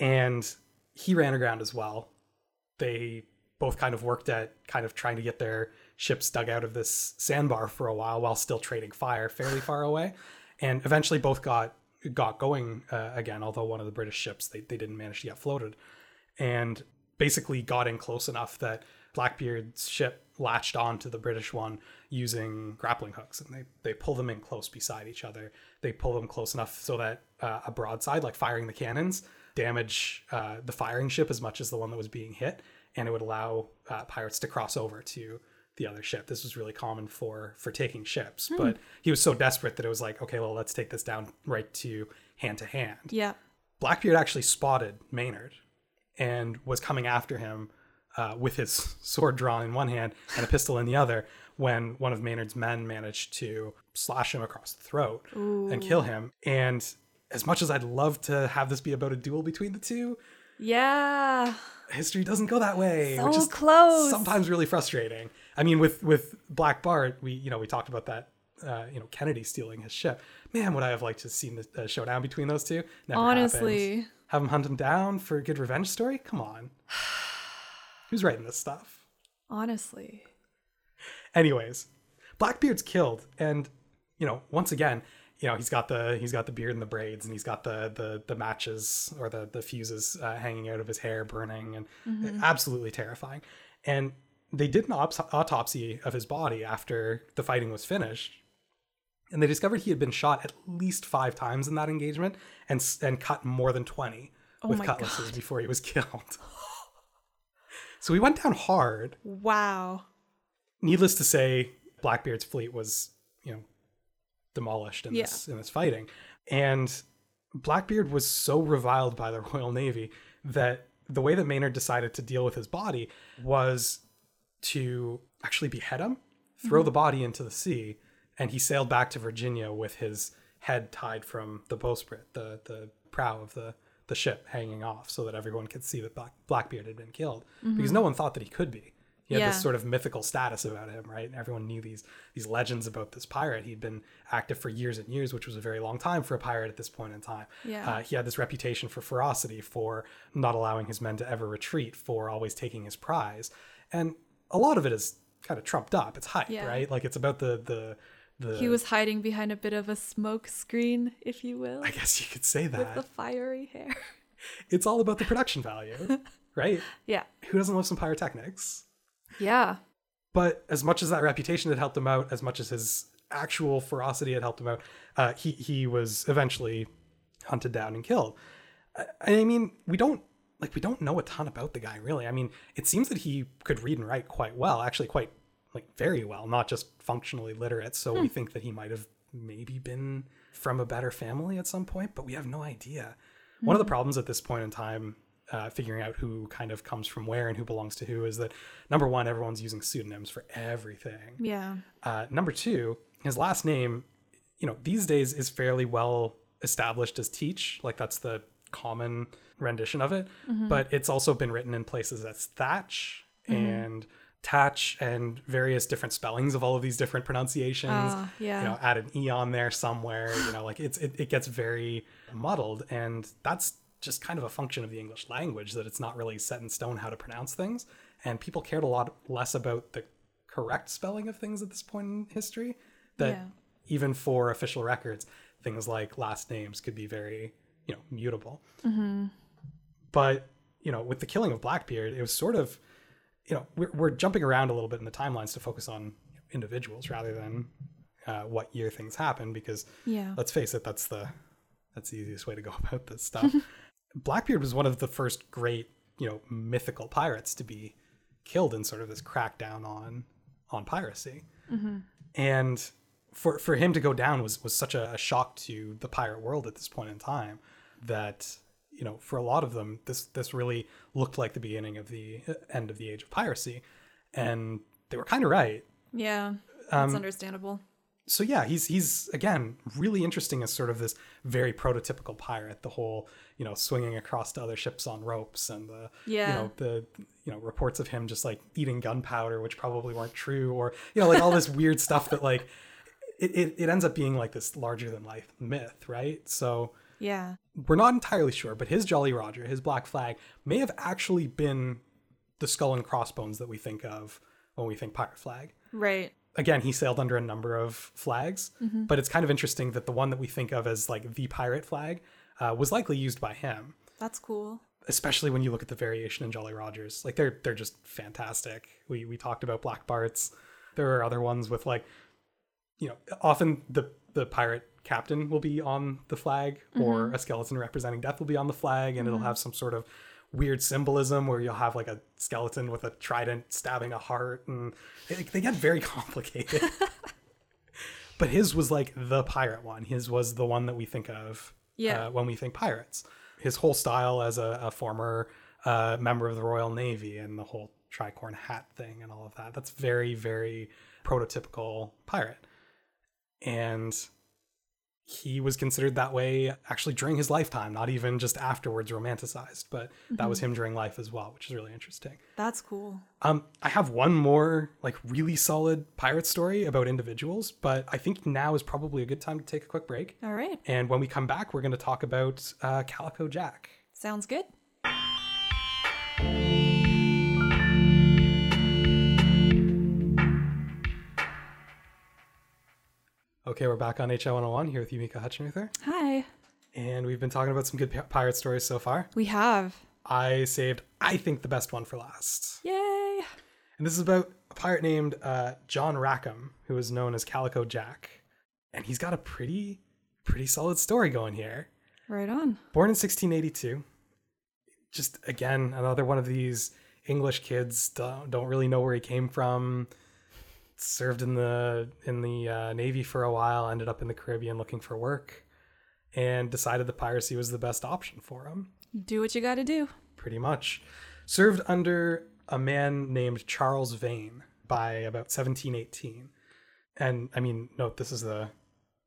and he ran aground as well. They both kind of worked at kind of trying to get their ships dug out of this sandbar for a while while still trading fire fairly far away. And eventually both got got going uh, again, although one of the British ships they, they didn't manage to get floated. And basically got in close enough that Blackbeard's ship latched onto the British one using grappling hooks, and they they pull them in close beside each other. They pull them close enough so that uh, a broadside, like firing the cannons, damage uh, the firing ship as much as the one that was being hit, and it would allow uh, pirates to cross over to the other ship. This was really common for for taking ships, mm. but he was so desperate that it was like, okay, well, let's take this down right to hand to hand. Yeah. Blackbeard actually spotted Maynard and was coming after him uh, with his sword drawn in one hand and a pistol in the other when one of Maynard's men managed to slash him across the throat Ooh. and kill him. And as much as I'd love to have this be about a duel between the two, yeah, history doesn't go that way, so which is close. Sometimes really frustrating. I mean, with with Black Bart, we you know we talked about that. Uh, you know, Kennedy stealing his ship. Man, would I have liked to seen the uh, showdown between those two? Never Honestly, happened. have him hunt him down for a good revenge story. Come on, who's writing this stuff? Honestly. Anyways, Blackbeard's killed, and you know, once again, you know, he's got the he's got the beard and the braids, and he's got the the the matches or the the fuses uh, hanging out of his hair, burning, and mm-hmm. absolutely terrifying. And they did an autopsy of his body after the fighting was finished, and they discovered he had been shot at least five times in that engagement, and and cut more than twenty oh with cutlasses God. before he was killed. So we went down hard. Wow. Needless to say, Blackbeard's fleet was, you know, demolished in yeah. this in this fighting, and Blackbeard was so reviled by the Royal Navy that the way that Maynard decided to deal with his body was to actually behead him, throw mm-hmm. the body into the sea, and he sailed back to Virginia with his head tied from the bowsprit, the the prow of the the ship hanging off, so that everyone could see that Black, Blackbeard had been killed, mm-hmm. because no one thought that he could be. He had yeah. this sort of mythical status about him, right? And everyone knew these these legends about this pirate. He'd been active for years and years, which was a very long time for a pirate at this point in time. Yeah. Uh, he had this reputation for ferocity, for not allowing his men to ever retreat, for always taking his prize. And a lot of it is kind of trumped up. It's hype, yeah. right? Like it's about the the the. He was hiding behind a bit of a smoke screen, if you will. I guess you could say that. With the fiery hair. It's all about the production value, right? Yeah. Who doesn't love some pyrotechnics? Yeah. But as much as that reputation had helped him out, as much as his actual ferocity had helped him out, uh, he he was eventually hunted down and killed. I, I mean, we don't like we don't know a ton about the guy really. I mean, it seems that he could read and write quite well, actually quite like very well, not just functionally literate. So hmm. we think that he might have maybe been from a better family at some point, but we have no idea. Hmm. One of the hmm. problems at this point in time, uh, figuring out who kind of comes from where and who belongs to who, is that number one, everyone's using pseudonyms for everything. Yeah. Uh, number two, his last name, you know, these days is fairly well established as Teach. Like that's the common rendition of it, mm-hmm. but it's also been written in places as Thatch mm-hmm. and Tatch and various different spellings of all of these different pronunciations. Uh, yeah. You know, add an E on there somewhere, you know, like it's it, it gets very muddled and that's just kind of a function of the English language that it's not really set in stone how to pronounce things. And people cared a lot less about the correct spelling of things at this point in history that yeah. even for official records, things like last names could be very you know mutable mm-hmm. but you know with the killing of blackbeard it was sort of you know we're, we're jumping around a little bit in the timelines to focus on individuals rather than uh, what year things happen because yeah. let's face it that's the that's the easiest way to go about this stuff. Blackbeard was one of the first great you know mythical pirates to be killed in sort of this crackdown on on piracy. Mm-hmm. and for for him to go down was was such a, a, shock to the pirate world at this point in time that you know for a lot of them this this really looked like the beginning of the uh, end of the age of piracy and they were kind of right yeah that's um, understandable so yeah he's he's again really interesting as sort of this very prototypical pirate the whole you know swinging across to other ships on ropes and the yeah. you know the you know reports of him just like eating gunpowder which probably weren't true or you know like all this weird stuff that like it, it, it ends up being like this larger than life myth, right? So yeah, we're not entirely sure, but his Jolly Roger, his Black Flag, may have actually been the skull and crossbones that we think of when we think pirate flag. Right. Again, he sailed under a number of flags, mm-hmm. but it's kind of interesting that the one that we think of as like the pirate flag uh, was likely used by him. That's cool. Especially when you look at the variation in Jolly Rogers, like they're they're just fantastic. We we talked about Black Bart's. There are other ones with like you know, often the the pirate captain will be on the flag, mm-hmm. or a skeleton representing death will be on the flag, and mm-hmm. it'll have some sort of weird symbolism where you'll have like a skeleton with a trident stabbing a heart, and they, they get very complicated. but his was like the pirate one. His was the one that we think of yeah. uh, when we think pirates. His whole style as a, a former uh, member of the Royal Navy and the whole tricorn hat thing and all of that. That's very, very prototypical pirate and he was considered that way actually during his lifetime, not even just afterwards romanticized, but mm-hmm. that was mm-hmm. him during life as well, which is really interesting. That's cool. Um, I have one more like really solid pirate story about individuals, but I think now is probably a good time to take a quick break. All right. And when we come back, we're going to talk about uh, Calico Jack. Sounds good. Okay, we're back on HI 101 here with Yumika Hutchinuther. Hi. And we've been talking about some good pirate stories so far. We have. I saved, I think, the best one for last. Yay! And this is about a pirate named uh, John Rackham, who is known as Calico Jack. And he's got a pretty, pretty solid story going here. Right on. Born in 1682. Just, again, another one of these English kids don't, don't really know where he came from served in the in the uh, navy for a while ended up in the caribbean looking for work and decided the piracy was the best option for him. Do what you got to do. Pretty much. Served under a man named charles vane by about 1718 and i mean note this is the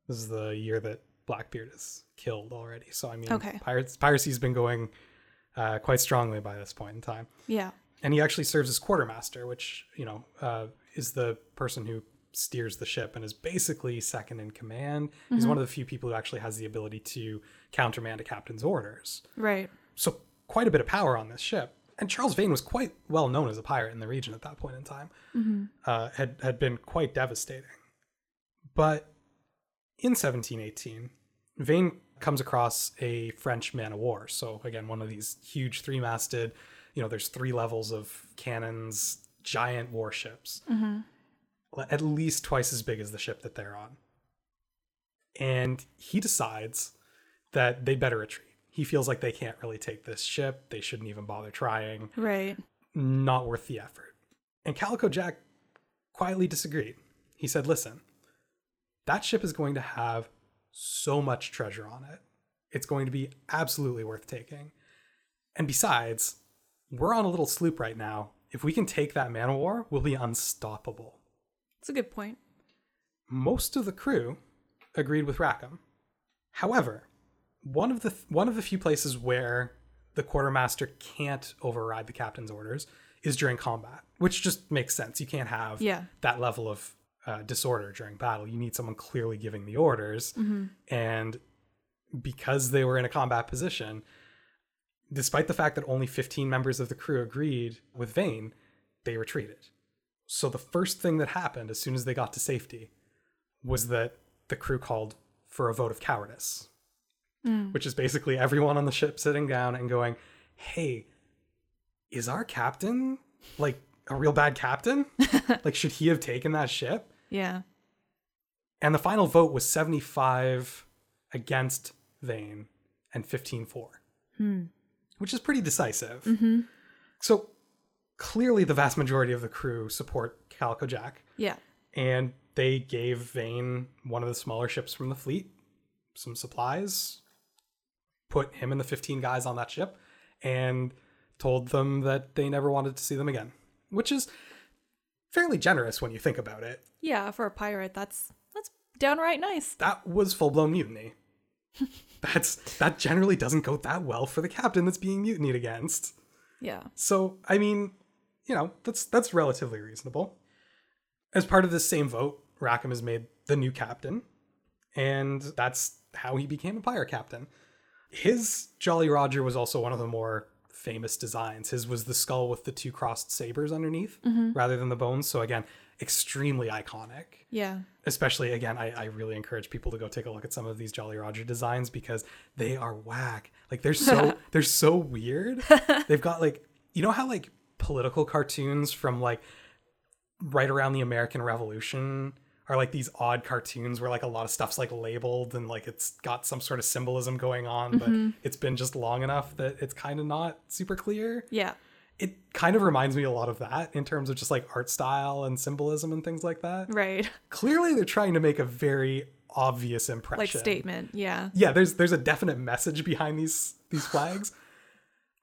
this is the year that blackbeard is killed already. So i mean okay. pirates piracy's been going uh, quite strongly by this point in time. Yeah. And he actually serves as quartermaster which you know uh, is the person who steers the ship and is basically second in command. Mm-hmm. He's one of the few people who actually has the ability to countermand a captain's orders. Right. So quite a bit of power on this ship. and Charles Vane was quite well known as a pirate in the region at that point in time. Mm-hmm. Uh, had had been quite devastating. But in 1718, Vane comes across a French man of war. So again, one of these huge three-masted. You know, there's three levels of cannons, giant warships, mm-hmm. at least twice as big as the ship that they're on. And he decides that they better retreat he feels like they can't really take this ship. They shouldn't even bother trying. Right. Not worth the effort. And Calico Jack quietly disagreed. He said, listen, that ship is going to have so much treasure on it. It's going to be absolutely worth taking. And besides, we're on a little sloop right now. If we can take that man of war, we'll be unstoppable. That's a good point. Most of the crew agreed with Rackham. However, one of the one of the few places where the quartermaster can't override the captain's orders is during combat, which just makes sense. You can't have yeah. that level of uh, disorder during battle. You need someone clearly giving the orders, mm-hmm. and because they were in a combat position, despite the fact that only 15 members of the crew agreed with Vane, they retreated. So the first thing that happened as soon as they got to safety was that the crew called for a vote of cowardice mm. which is basically everyone on the ship sitting down and going, "Hey, is our captain like a real bad captain? like, should he have taken that ship?" Yeah. And the final vote was 75 against Vane and 15 for, hmm. Which is pretty decisive. Mm-hmm. So clearly, the vast majority of the crew support Calico Jack. Yeah. And they gave Vane one of the smaller ships from the fleet some supplies, put him and the 15 guys on that ship and told them that they never wanted to see them again, which is fairly generous when you think about it. Yeah, for a pirate, that's that's downright nice. That was full-blown mutiny. That's that generally doesn't go that well for the captain that's being mutinied against. Yeah. So, I mean, you know, that's that's relatively reasonable. As part of this same vote, Rackham is made the new captain, and that's how he became a pirate captain. His Jolly Roger was also one of the more famous designs. His was the skull with the two crossed sabers underneath mm-hmm. rather than the bones. So again, extremely iconic. Yeah. Especially again, I, I really encourage people to go take a look at some of these Jolly Roger designs because they are whack. Like they're so they're so weird. They've got like you know how like political cartoons from like right around the American Revolution are like these odd cartoons where like a lot of stuff's like labeled and like it's got some sort of symbolism going on, mm-hmm. but it's been just long enough that it's kind of not super clear. Yeah. It kind of reminds me a lot of that in terms of just like art style and symbolism and things like that. Right. Clearly they're trying to make a very obvious impression. Like statement, yeah. Yeah, there's there's a definite message behind these these flags.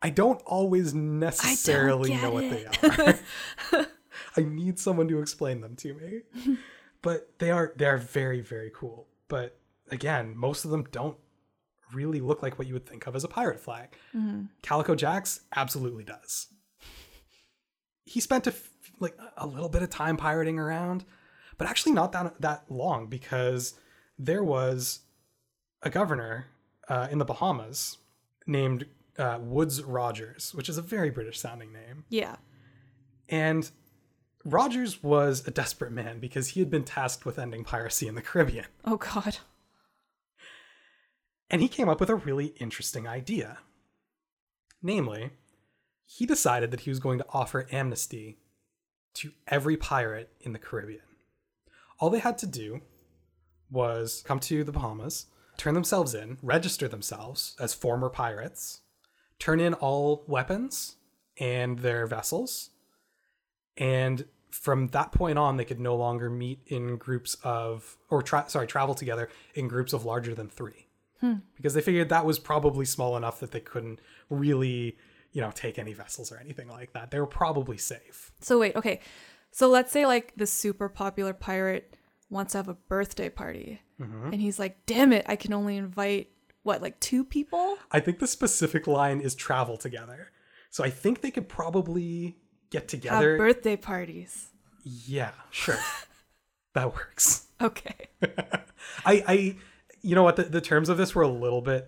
I don't always necessarily don't know what it. they are. I need someone to explain them to me but they are they are very very cool. But again, most of them don't really look like what you would think of as a pirate flag. Mm-hmm. Calico Jacks absolutely does. He spent a like a little bit of time pirating around, but actually not that that long because there was a governor uh, in the Bahamas named uh, Woodes Rogers, which is a very British sounding name. Yeah. And Rogers was a desperate man because he had been tasked with ending piracy in the Caribbean. Oh, God. And he came up with a really interesting idea. Namely, he decided that he was going to offer amnesty to every pirate in the Caribbean. All they had to do was come to the Bahamas, turn themselves in, register themselves as former pirates, turn in all weapons and their vessels, and from that point on, they could no longer meet in groups of, or tra- sorry, travel together in groups of larger than three, hmm. because they figured that was probably small enough that they couldn't really, you know, take any vessels or anything like that. They were probably safe. So wait, okay, so let's say like the super popular pirate wants to have a birthday party, mm-hmm. and he's like, "Damn it, I can only invite what, like two people?" I think the specific line is travel together. So I think they could probably get together. Have birthday parties. Yeah, sure. that works. Okay. I, I, you know what? The, the terms of this were a little bit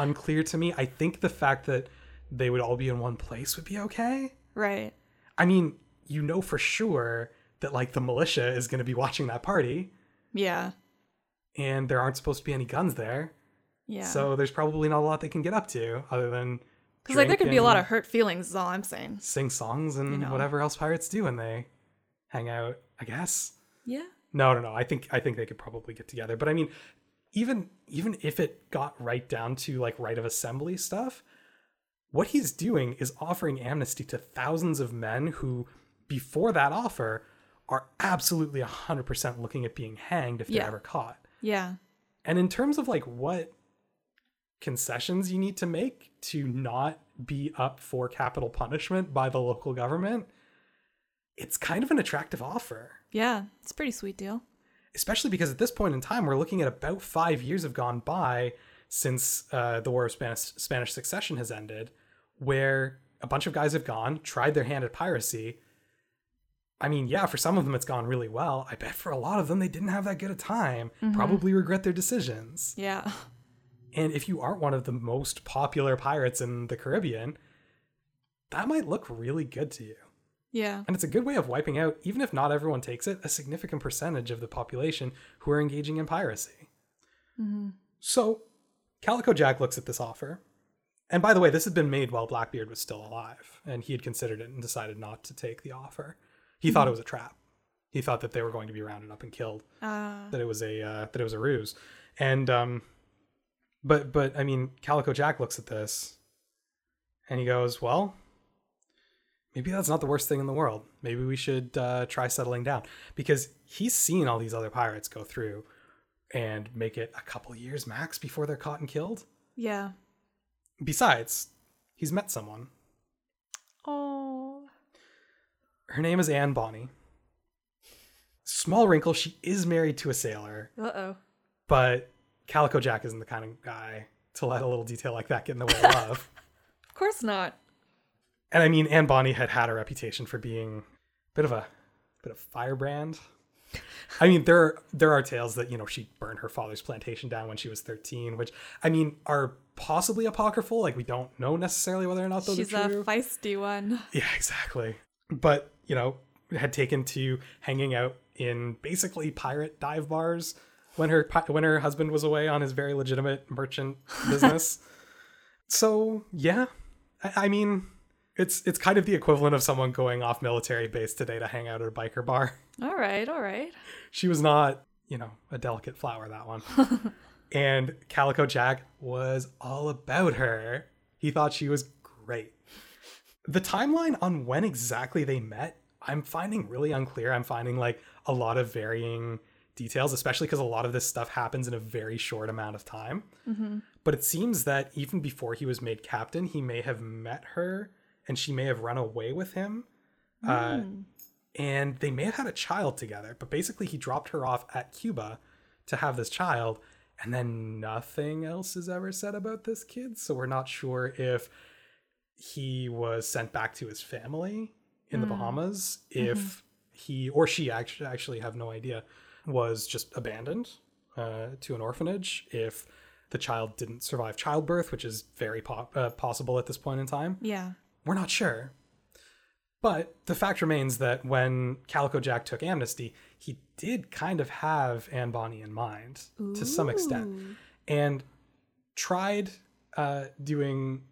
unclear to me. I think the fact that they would all be in one place would be okay. Right. I mean, you know for sure that like the militia is going to be watching that party. Yeah. And there aren't supposed to be any guns there. Yeah. So there's probably not a lot they can get up to other than because like there could be a lot of hurt feelings. Is all I'm saying. Sing songs and you know. whatever else pirates do when they hang out. I guess. Yeah. No, no, no. I think I think they could probably get together. But I mean, even even if it got right down to like right of assembly stuff, what he's doing is offering amnesty to thousands of men who, before that offer, are absolutely 100% looking at being hanged if they're yeah. ever caught. Yeah. And in terms of like what concessions you need to make to not be up for capital punishment by the local government, it's kind of an attractive offer. Yeah, it's a pretty sweet deal. Especially because at this point in time, we're looking at about five years have gone by since uh, the War of Spanish, Spanish Succession has ended, where a bunch of guys have gone, tried their hand at piracy, I mean, yeah, for some of them it's gone really well. I bet for a lot of them they didn't have that good a time. Mm-hmm. Probably regret their decisions. Yeah. And if you aren't one of the most popular pirates in the Caribbean, that might look really good to you. Yeah. And it's a good way of wiping out, even if not everyone takes it, a significant percentage of the population who are engaging in piracy. Mm-hmm. So Calico Jack looks at this offer. And by the way, this had been made while Blackbeard was still alive, and he had considered it and decided not to take the offer. He mm-hmm. thought it was a trap. He thought that they were going to be rounded up and killed. Uh. That it was a uh, that it was a ruse. And um, but but I mean, Calico Jack looks at this, and he goes, "Well, maybe that's not the worst thing in the world. Maybe we should uh, try settling down because he's seen all these other pirates go through and make it a couple years max before they're caught and killed. Yeah. Besides, he's met someone. Oh. Her name is Anne Bonny. Small wrinkle, she is married to a sailor. Uh oh. But Calico Jack isn't the kind of guy to let a little detail like that get in the way of love. of course not. And I mean, Anne Bonny had had a reputation for being a bit of a bit of firebrand. I mean, there there are tales that you know she burned her father's plantation down when she was thirteen, which I mean are possibly apocryphal. Like we don't know necessarily whether or not those She's are true. She's a feisty one. Yeah, exactly but you know had taken to hanging out in basically pirate dive bars when her when her husband was away on his very legitimate merchant business. so yeah, I, I, mean, it's it's kind of the equivalent of someone going off military base today to hang out at a biker bar. All right, all right. She was not, you know, a delicate flower that one. and Calico Jack was all about her. He thought she was great the timeline on when exactly they met, I'm finding really unclear. I'm finding like a lot of varying details, especially because a lot of this stuff happens in a very short amount of time. Mm-hmm. But it seems that even before he was made captain, he may have met her and she may have run away with him. Mm. Uh, and they may have had a child together, but basically he dropped her off at Cuba to have this child. And then nothing else is ever said about this kid. So we're not sure if he was sent back to his family in mm. the Bahamas if mm-hmm. he or she actually actually have no idea was just abandoned uh, to an orphanage if the child didn't survive childbirth, which is very po- uh, possible at this point in time. Yeah, we're not sure. But the fact remains that when Calico Jack took amnesty, he did kind of have Anne Bonny in mind Ooh. to some extent, and tried uh, doing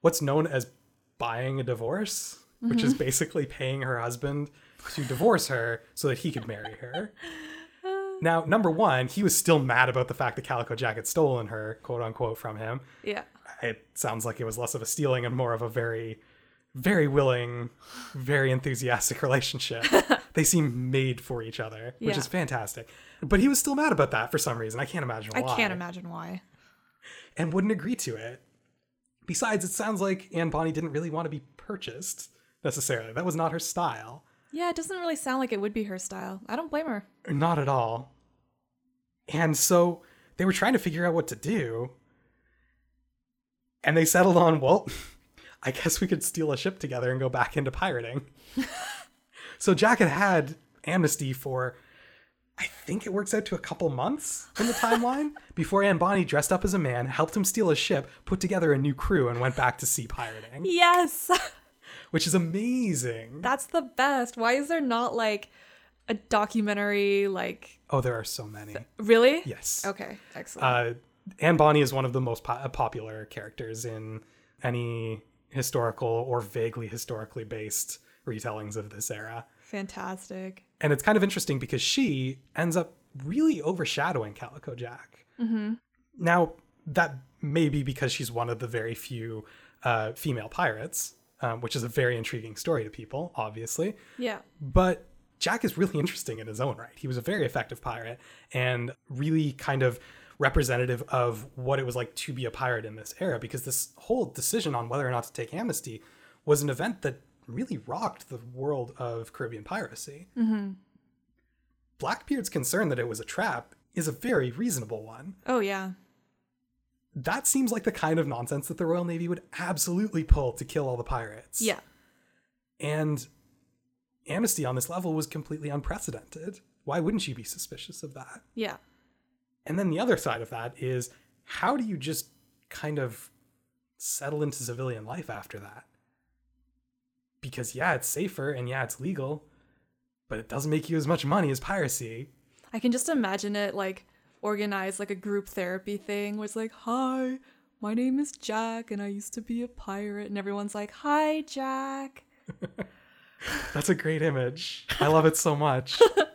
what's known as buying a divorce, mm-hmm. which is mm-hmm. basically paying her husband to divorce her so that he could marry her. Now, number one, he was still mad about the fact that Calico Jack had stolen her, quote unquote, from him. Yeah. It sounds like it was less of a stealing and more of a very, very willing, very enthusiastic relationship. they seem made for each other, which yeah. is fantastic. But he was still mad about that for some reason. I can't imagine why. I can't imagine why. And wouldn't agree to it. Besides, it sounds like Anne Bonny didn't really want to be purchased necessarily. That was not her style. Yeah, it doesn't really sound like it would be her style. I don't blame her. Not at all. And so they were trying to figure out what to do. And they settled on, well, I guess we could steal a ship together and go back into pirating. so Jack had had amnesty for I think it works out to a couple months in the timeline before Anne Bonny dressed up as a man, helped him steal a ship, put together a new crew, and went back to sea pirating. Yes. Which is amazing. That's the best. Why is there not like a documentary like Oh, there are so many. Really? Yes. Okay, excellent. Uh, Anne Bonny is one of the most po- popular characters in any historical or vaguely historically based retellings of this era. Fantastic. And it's kind of interesting because she ends up really overshadowing Calico Jack. Mm-hmm. Now, that may be because she's one of the very few uh, female pirates, um, which is a very intriguing story to people, obviously. Yeah. But Jack is really interesting in his own right. He was a very effective pirate and really kind of representative of what it was like to be a pirate in this era because this whole decision on whether or not to take amnesty was an event that really rocked the world of Caribbean piracy. Mm-hmm. Blackbeard's concern that it was a trap is a very reasonable one. Oh, yeah. That seems like the kind of nonsense that the Royal Navy would absolutely pull to kill all the pirates. Yeah. And amnesty on this level was completely unprecedented. Why wouldn't you be suspicious of that? Yeah. And then the other side of that is how do you just kind of settle into civilian life after that? Because yeah, it's safer and yeah, it's legal, but it doesn't make you as much money as piracy. I can just imagine it like organized like a group therapy thing where it's like, hi, my name is Jack and I used to be a pirate. And everyone's like, hi, Jack. That's a great image. I love it so much.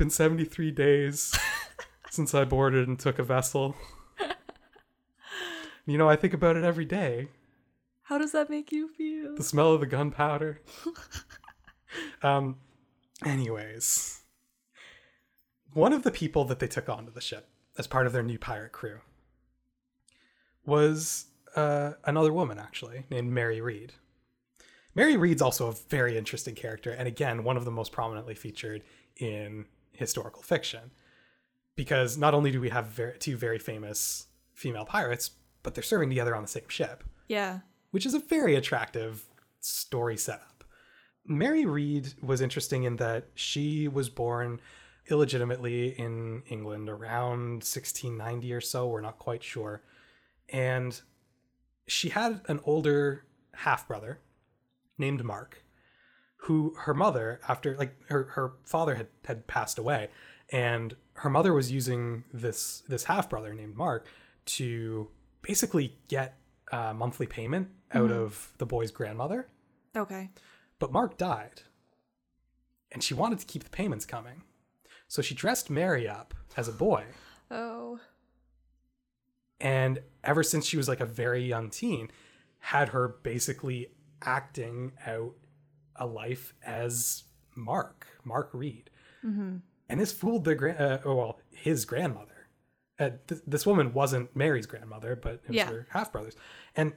been 73 days since I boarded and took a vessel. You know, I think about it every day. How does that make you feel? The smell of the gunpowder. um, anyways, one of the people that they took onto the ship as part of their new pirate crew was uh, another woman, actually, named Mary Read. Mary Read's also a very interesting character, and again, one of the most prominently featured in historical fiction. Because not only do we have very, two very famous female pirates, but they're serving together on the same ship. Yeah. Which is a very attractive story setup. Mary Read was interesting in that she was born illegitimately in England around 1690 or so, we're not quite sure. And she had an older half brother named Mark, who her mother, after like her, her father had, had passed away, and her mother was using this this half brother named Mark to basically get a monthly payment out Mhm. of the boy's grandmother. Okay. But Mark died, and she wanted to keep the payments coming. So she dressed Mary up as a boy, Oh. and ever since she was like a very young teen, had her basically acting out a life as Mark, Mark Read. Mm-hmm. And this fooled the grand, uh, oh, well, his grandmother. Uh, th- this woman wasn't Mary's grandmother, but it was Yeah. her half brothers, and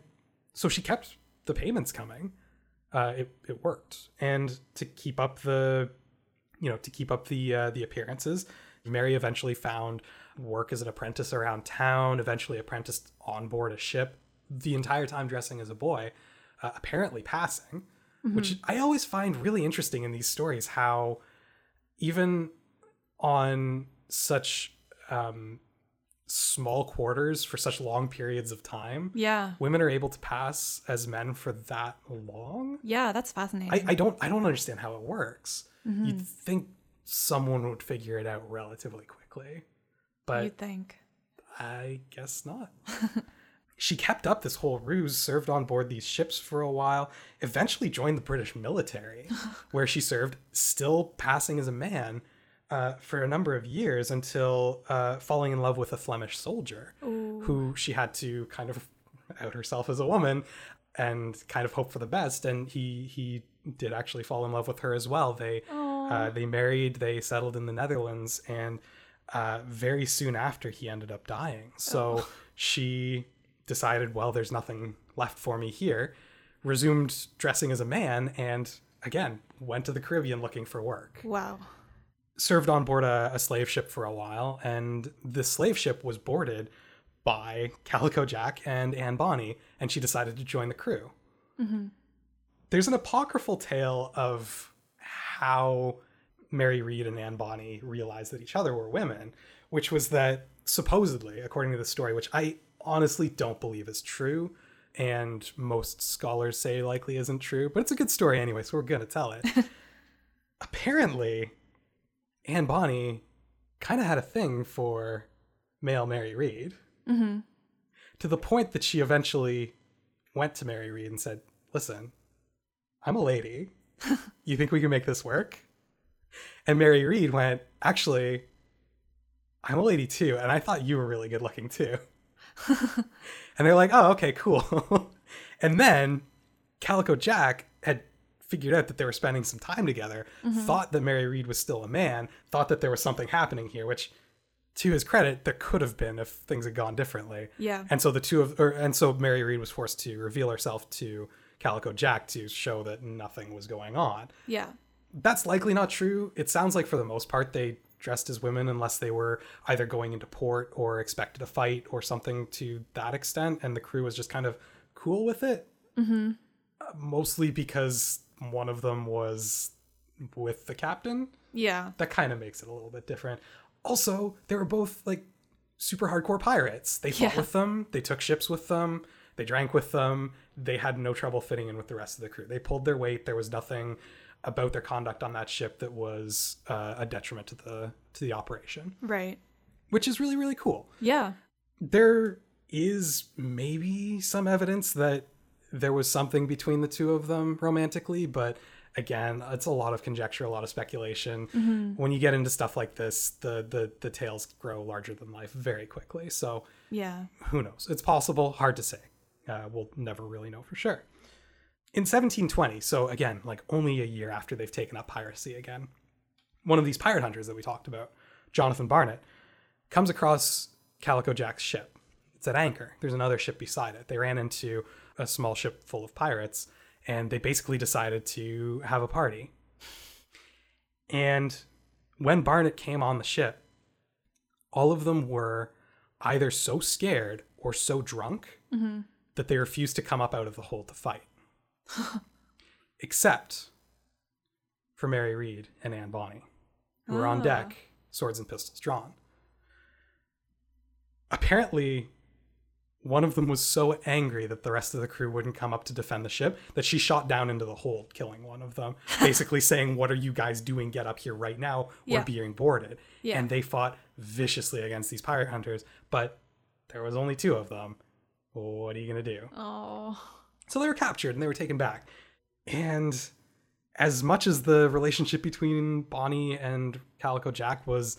so she kept the payments coming. Uh, it it worked, and to keep up the, you know, to keep up the uh, the appearances, Mary eventually found work as an apprentice around town. Eventually, apprenticed on board a ship. The entire time dressing as a boy, uh, apparently passing, which I always find really interesting in these stories. How even on such um, small quarters for such long periods of time, Yeah. women are able to pass as men for that long. Yeah, that's fascinating. I, I don't I don't understand how it works. Mhm. You'd think someone would figure it out relatively quickly, but You'd think. I guess not. she kept up this whole ruse, served on board these ships for a while, eventually joined the British military, where she served, still passing as a man, uh, for a number of years until uh, falling in love with a Flemish soldier Ooh. who she had to kind of out herself as a woman and kind of hope for the best. And he he did actually fall in love with her as well. They uh, they married, they settled in the Netherlands, and uh, very soon after he ended up dying. So she decided, well, there's nothing left for me here, resumed dressing as a man, and again went to the Caribbean looking for work. wow. Served on board a, a slave ship for a while, and the slave ship was boarded by Calico Jack and Anne Bonny, and she decided to join the crew Mm-hmm. there's an apocryphal tale of how Mary Read and Anne Bonny realized that each other were women, which was that supposedly, according to the story, which I honestly don't believe is true, and most scholars say likely isn't true, but it's a good story anyway, so we're gonna tell it. Apparently, Anne Bonny kind of had a thing for male Mary Read Mm-hmm. to the point that she eventually went to Mary Read and said, Listen, I'm a lady. You think we can make this work? And Mary Read went, Actually, I'm a lady too. And I thought you were really good looking too. and they're like, Oh, okay, cool. and then Calico Jack had figured out that they were spending some time together, mm-hmm. thought that Mary Read was still a man, thought that there was something happening here, which to his credit, there could have been if things had gone differently. Yeah. And so the two of, or, and so Mary Read was forced to reveal herself to Calico Jack to show that nothing was going on. Yeah. That's likely not true. It sounds like for the most part they dressed as women unless they were either going into port or expected a fight or something to that extent, and the crew was just kind of cool with it. Mm-hmm. mostly because one of them was with the captain Yeah. that kind of makes it a little bit different. Also, they were both like super hardcore pirates. They fought Yeah. with them, they took ships with them, they drank with them. They had no trouble fitting in with the rest of the crew. They pulled their weight. There was nothing about their conduct on that ship that was uh, a detriment to the to the operation, Right. which is really really cool. Yeah. There is maybe some evidence that there was something between the two of them romantically, but again, it's a lot of conjecture, a lot of speculation. When you get into stuff like this, the the the tales grow larger than life very quickly. So Yeah. who knows? It's possible, hard to say. Uh, we'll never really know for sure. In 1720, so again, like only a year after they've taken up piracy again, one of these pirate hunters that we talked about, Jonathan Barnett, comes across Calico Jack's ship. It's at anchor. There's another ship beside it. They ran into a small ship full of pirates, and they basically decided to have a party. And when Barnett came on the ship, all of them were either so scared or so drunk mm-hmm. that they refused to come up out of the hold to fight. Except for Mary Read and Anne Bonny, who were on Ah. deck, swords and pistols drawn. Apparently, one of them was so angry that the rest of the crew wouldn't come up to defend the ship that she shot down into the hold, killing one of them, basically saying, What are you guys doing? Get up here right now. We're Yeah. being boarded. Yeah. And they fought viciously against these pirate hunters, but there was only two of them. What are you going to do? Oh. So they were captured and they were taken back. And as much as the relationship between Bonny and Calico Jack was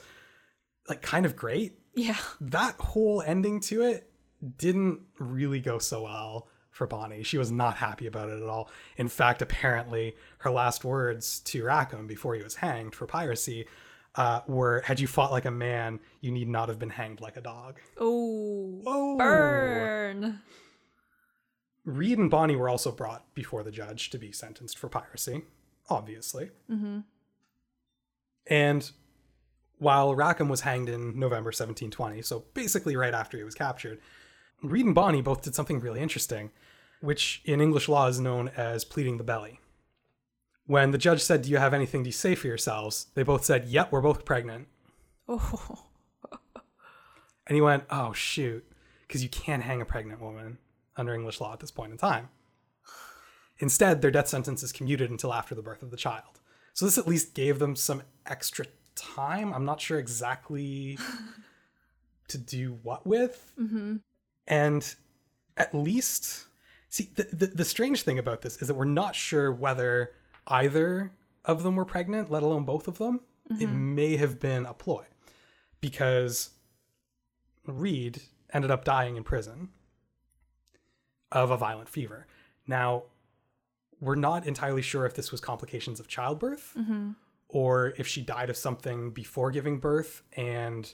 like kind of great, Yeah. that whole ending to it didn't really go so well for Bonny. She was not happy about it at all. In fact, apparently, her last words to Rackham before he was hanged for piracy uh, were Had you fought like a man, you need not have been hanged like a dog. Oh. Oh. Burn. Read and Bonny were also brought before the judge to be sentenced for piracy, obviously. Mm-hmm. And while Rackham was hanged in November 1720, so basically right after he was captured, Read and Bonny both did something really interesting, which in English law is known as pleading the belly. When the judge said, Do you have anything to say for yourselves? They both said, Yep, we're both pregnant. Oh. And he went, Oh, shoot, because you can't hang a pregnant woman under English law at this point in time. Instead, their death sentence is commuted until after the birth of the child. So this at least gave them some extra time. I'm not sure exactly to do what with. Mm-hmm. And at least, see, the, the, the strange thing about this is that we're not sure whether either of them were pregnant, let alone both of them. It may have been a ploy because Read ended up dying in prison of a violent fever. Now, we're not entirely sure if this was complications of childbirth Mm-hmm. or if she died of something before giving birth and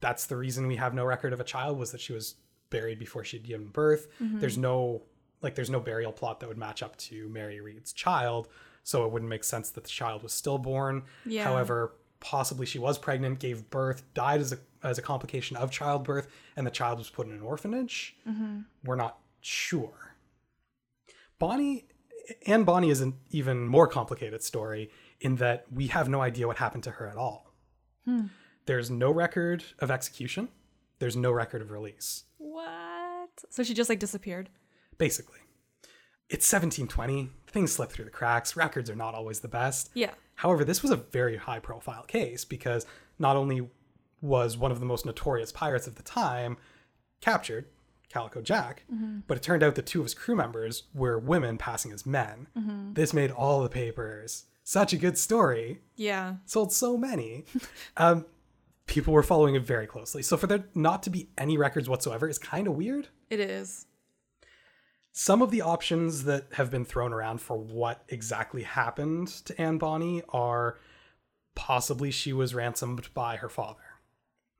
that's the reason we have no record of a child was that she was buried before she'd given birth Mm-hmm. there's no like there's no burial plot that would match up to mary read's child so it wouldn't make sense that the child was stillborn Yeah. however possibly she was pregnant gave birth died as a as a complication of childbirth and the child was put in an orphanage Mm-hmm. we're not sure. Bonny and Bonny is an even more complicated story in that we have no idea what happened to her at all. Hmm. There's no record of execution, there's no record of release, What? So she just like disappeared. basically. It's 1720, things slip through the cracks, records are not always the best. Yeah. However, this was a very high profile case because not only was one of the most notorious pirates of the time captured, Calico Jack, but it turned out that two of his crew members were women passing as men. This made all the papers. Such a good story. Yeah. Sold so many. um, people were following it very closely. So for there not to be any records whatsoever is kind of weird. It is. Some of the options that have been thrown around for what exactly happened to Anne Bonny are possibly she was ransomed by her father.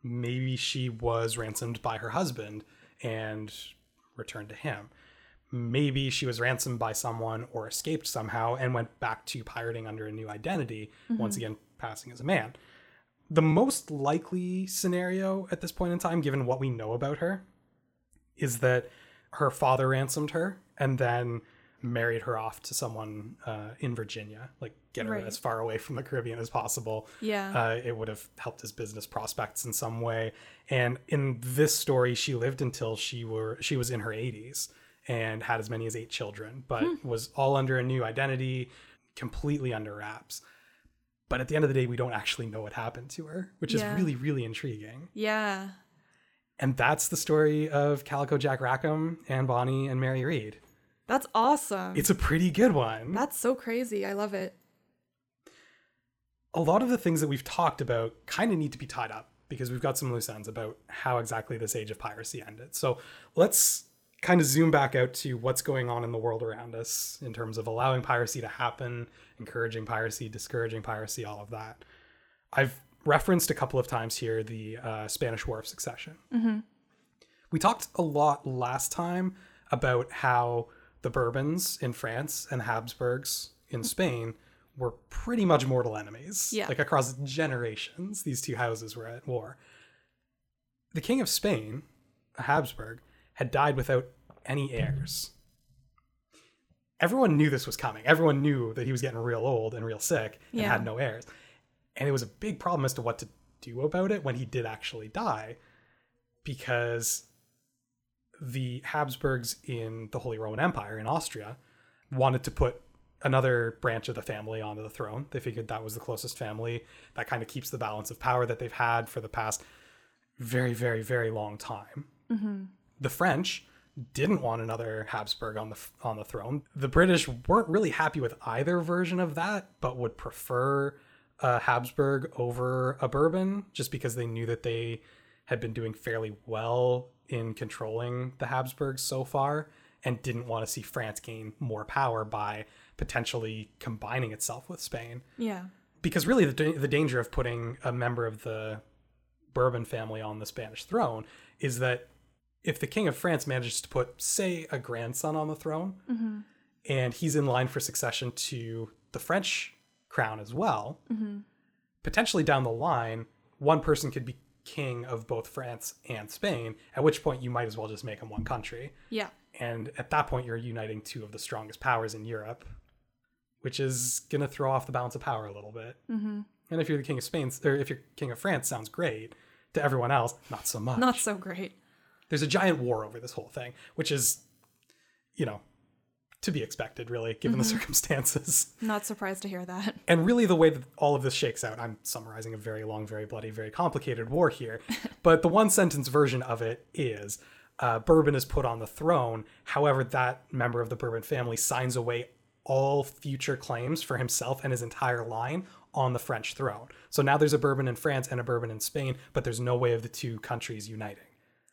Maybe she was ransomed by her husband and returned to him. Maybe she was ransomed by someone or escaped somehow and went back to pirating under a new identity, mm-hmm. once again passing as a man. The most likely scenario at this point in time, given what we know about her, is that her father ransomed her and then married her off to someone uh, in Virginia, like get her Right. as far away from the Caribbean as possible. Yeah. Uh, it would have helped his business prospects in some way. And in this story, she lived until she were she was in her 80s and had as many as eight children, but Hmm. was all under a new identity, completely under wraps. But at the end of the day, we don't actually know what happened to her, which Yeah. is really, really intriguing. yeah. And that's the story of Calico Jack Rackham, Anne Bonny, and Mary Read. That's awesome. It's a pretty good one. That's so crazy. I love it. a lot of the things that we've talked about kind of need to be tied up because we've got some loose ends about how exactly this age of piracy ended. So let's kind of zoom back out to what's going on in the world around us in terms of allowing piracy to happen, encouraging piracy, discouraging piracy, all of that. I've referenced a couple of times here the uh, Spanish War of Succession. We talked a lot last time about how the Bourbons in France and Habsburgs in Spain were pretty much mortal enemies. Yeah. Like across generations, these two houses were at war. The King of Spain, a Habsburg, had died without any heirs. Everyone knew this was coming. Everyone knew that he was getting real old and real sick and Yeah. had no heirs. And it was a big problem as to what to do about it when he did actually die because the Habsburgs in the Holy Roman Empire in Austria wanted to put another branch of the family onto the throne. They figured that was the closest family. That kind of keeps the balance of power that they've had for the past very, very, very long time. Mm-hmm. The French didn't want another Habsburg on the on the throne. The British weren't really happy with either version of that, but would prefer a Habsburg over a Bourbon just because they knew that they had been doing fairly well in controlling the Habsburgs so far and didn't want to see France gain more power by potentially combining itself with Spain. Yeah. because really the, the danger of putting a member of the Bourbon family on the Spanish throne is that if the King of France manages to put, say, a grandson on the throne, mm-hmm. and he's in line for succession to the French crown as well, mm-hmm. potentially down the line, one person could be king of both France and Spain, at which point you might as well just make them one country. Yeah. And at that point, you're uniting two of the strongest powers in Europe, which is going to throw off the balance of power a little bit. Mm-hmm. And if you're the king of Spain, or if you're king of France, sounds great. To everyone else, not so much. Not so great. There's a giant war over this whole thing, which is, you know, to be expected, really, given the circumstances. Not surprised to hear that. And really, the way that all of this shakes out, I'm summarizing a very long, very bloody, very complicated war here. but the one sentence version of it is uh, Bourbon is put on the throne. However, that member of the Bourbon family signs away all future claims for himself and his entire line on the French throne. So now there's a Bourbon in France and a Bourbon in Spain, but there's no way of the two countries uniting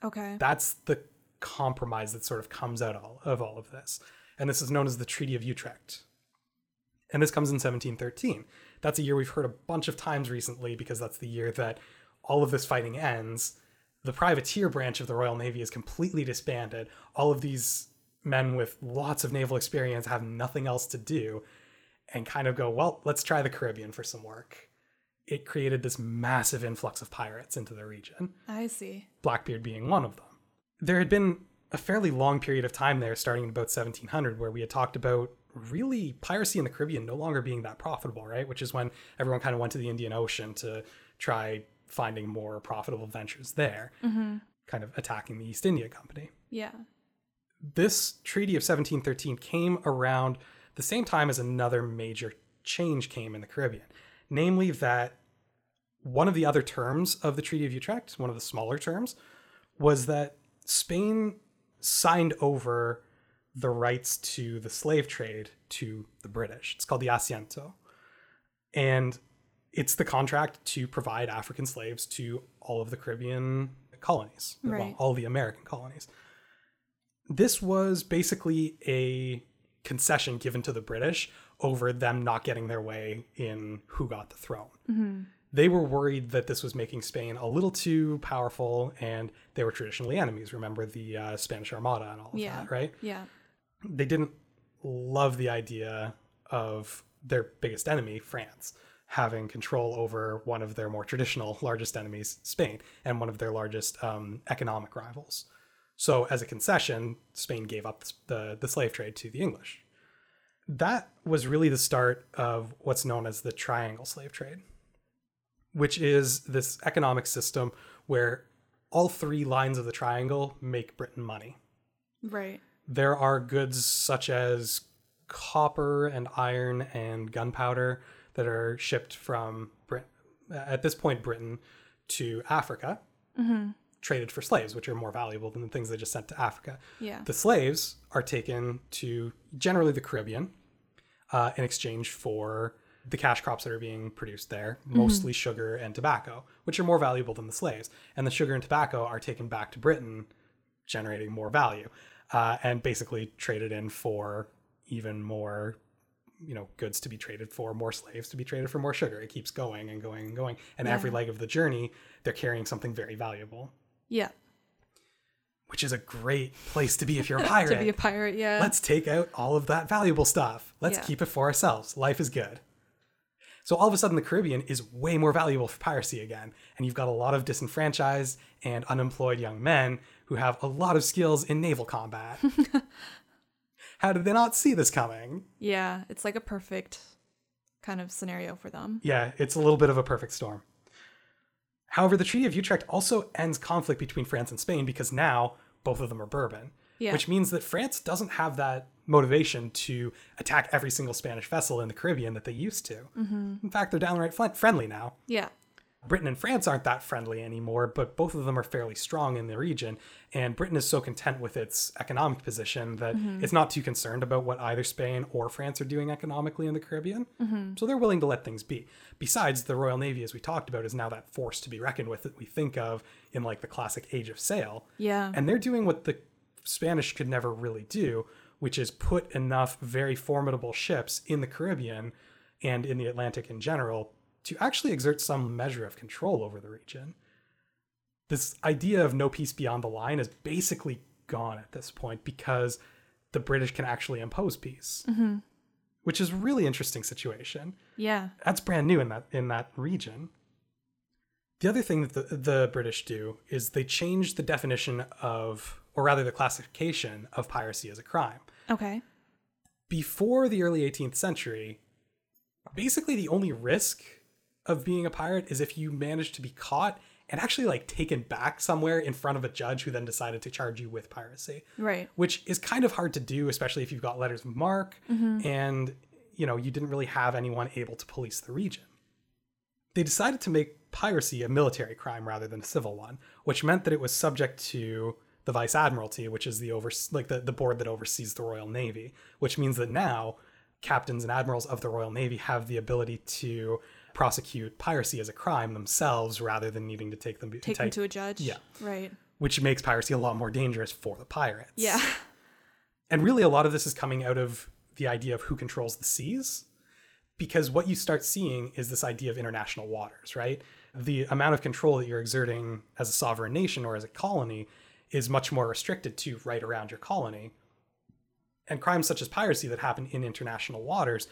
Okay. that's the compromise that sort of comes out all, of all of this. And this is known as the Treaty of Utrecht. And this comes in 1713. That's a year we've heard a bunch of times recently because that's the year that all of this fighting ends. The privateer branch of the Royal Navy is completely disbanded. All of these men with lots of naval experience have nothing else to do and kind of go, well, let's try the Caribbean for some work. It created this massive influx of pirates into the region. I see. Blackbeard being one of them. There had been a fairly long period of time there, starting in about 1700, where we had talked about really piracy in the Caribbean no longer being that profitable, right? Which is when everyone kind of went to the Indian Ocean to try finding more profitable ventures there, mm-hmm. kind of attacking the East India Company. Yeah. This Treaty of 1713 came around the same time as another major change came in the Caribbean, namely that one of the other terms of the Treaty of Utrecht, one of the smaller terms, was that Spain signed over the rights to the slave trade to the British. It's called the Asiento. And it's the contract to provide African slaves to all of the Caribbean colonies, well, Right. all the American colonies. This was basically a concession given to the British over them not getting their way in who got the throne. Mm-hmm. They were worried that this was making Spain a little too powerful, and they were traditionally enemies. Remember the uh, Spanish Armada and all of Yeah. that, right? Yeah. they didn't love the idea of their biggest enemy, France, having control over one of their more traditional largest enemies, Spain, and one of their largest um, economic rivals. So, as a concession, Spain gave up the, the slave trade to the English. That was really the start of what's known as the triangle slave trade, which is this economic system where all three lines of the triangle make Britain money Right. there are goods such as copper and iron and gunpowder that are shipped from Brit- at this point Britain to Africa, traded for slaves, which are more valuable than the things they just sent to Africa. Yeah. The slaves are taken to generally the Caribbean uh, in exchange for the cash crops that are being produced there, mostly sugar and tobacco, which are more valuable than the slaves. And the sugar and tobacco are taken back to Britain, generating more value, uh, and basically traded in for even more. You know, goods to be traded for, more slaves to be traded for more sugar. It keeps going and going and going. And every leg of the journey, they're carrying something very valuable, Yeah. which is a great place to be if you're a pirate. To be a pirate, yeah. Let's take out all of that valuable stuff. Let's Yeah. keep it for ourselves. Life is good. So all of a sudden, the Caribbean is way more valuable for piracy again, and you've got a lot of disenfranchised and unemployed young men who have a lot of skills in naval combat. How did they not see this coming? yeah. It's like a perfect kind of scenario for them. Yeah, it's a little bit of a perfect storm. However, the Treaty of Utrecht also ends conflict between France and Spain because now both of them are Bourbon, Yeah. which means that France doesn't have that motivation to attack every single Spanish vessel in the Caribbean that they used to. Mm-hmm. In fact, they're downright fl- friendly now. Yeah. Britain and France aren't that friendly anymore, but both of them are fairly strong in the region. And Britain is so content with its economic position that mm-hmm. it's not too concerned about what either Spain or France are doing economically in the Caribbean. Mm-hmm. So they're willing to let things be. Besides, the Royal Navy, as we talked about, is now that force to be reckoned with that we think of in like the classic Age of Sail. Yeah. And they're doing what the Spanish could never really do, which is put enough very formidable ships in the Caribbean and in the Atlantic in general to actually exert some measure of control over the region. This idea of no peace beyond the line is basically gone at this point because the British can actually impose peace, mm-hmm. which is a really interesting situation yeah. that's brand new in that in that region. The other thing that the, the British do is they change the definition of, or rather the classification of piracy as a crime. Okay. Before the early 18th century, basically the only risk of being a pirate is if you manage to be caught and actually like taken back somewhere in front of a judge who then decided to charge you with piracy Right. which is kind of hard to do, especially if you've got letters of marque mm-hmm. and you know you didn't really have anyone able to police the region. They decided to make piracy a military crime rather than a civil one, which meant that it was subject to the Vice Admiralty, which is the over like the, the board that oversees the Royal Navy, which means that now captains and admirals of the Royal Navy have the ability to prosecute piracy as a crime themselves rather than needing to take them Take them to a judge. Yeah. Right. which makes piracy a lot more dangerous for the pirates. Yeah. And really, a lot of this is coming out of the idea of who controls the seas. Because what you start seeing is this idea of international waters, right? The amount of control that you're exerting as a sovereign nation or as a colony is much more restricted to right around your colony. And crimes such as piracy that happen in international waters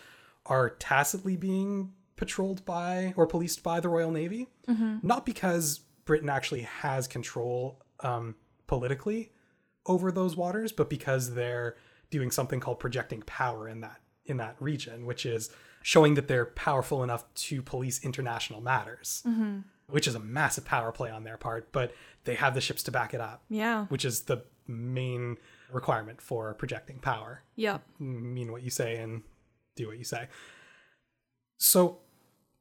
are tacitly being patrolled by or policed by the Royal Navy. Not because Britain actually has control um, politically over those waters, but because they're doing something called projecting power in that in that region, which is showing that they're powerful enough to police international matters, which is a massive power play on their part, but they have the ships to back it up, Yeah. which is the main requirement for projecting power Yep. mean what you say and do what you say. So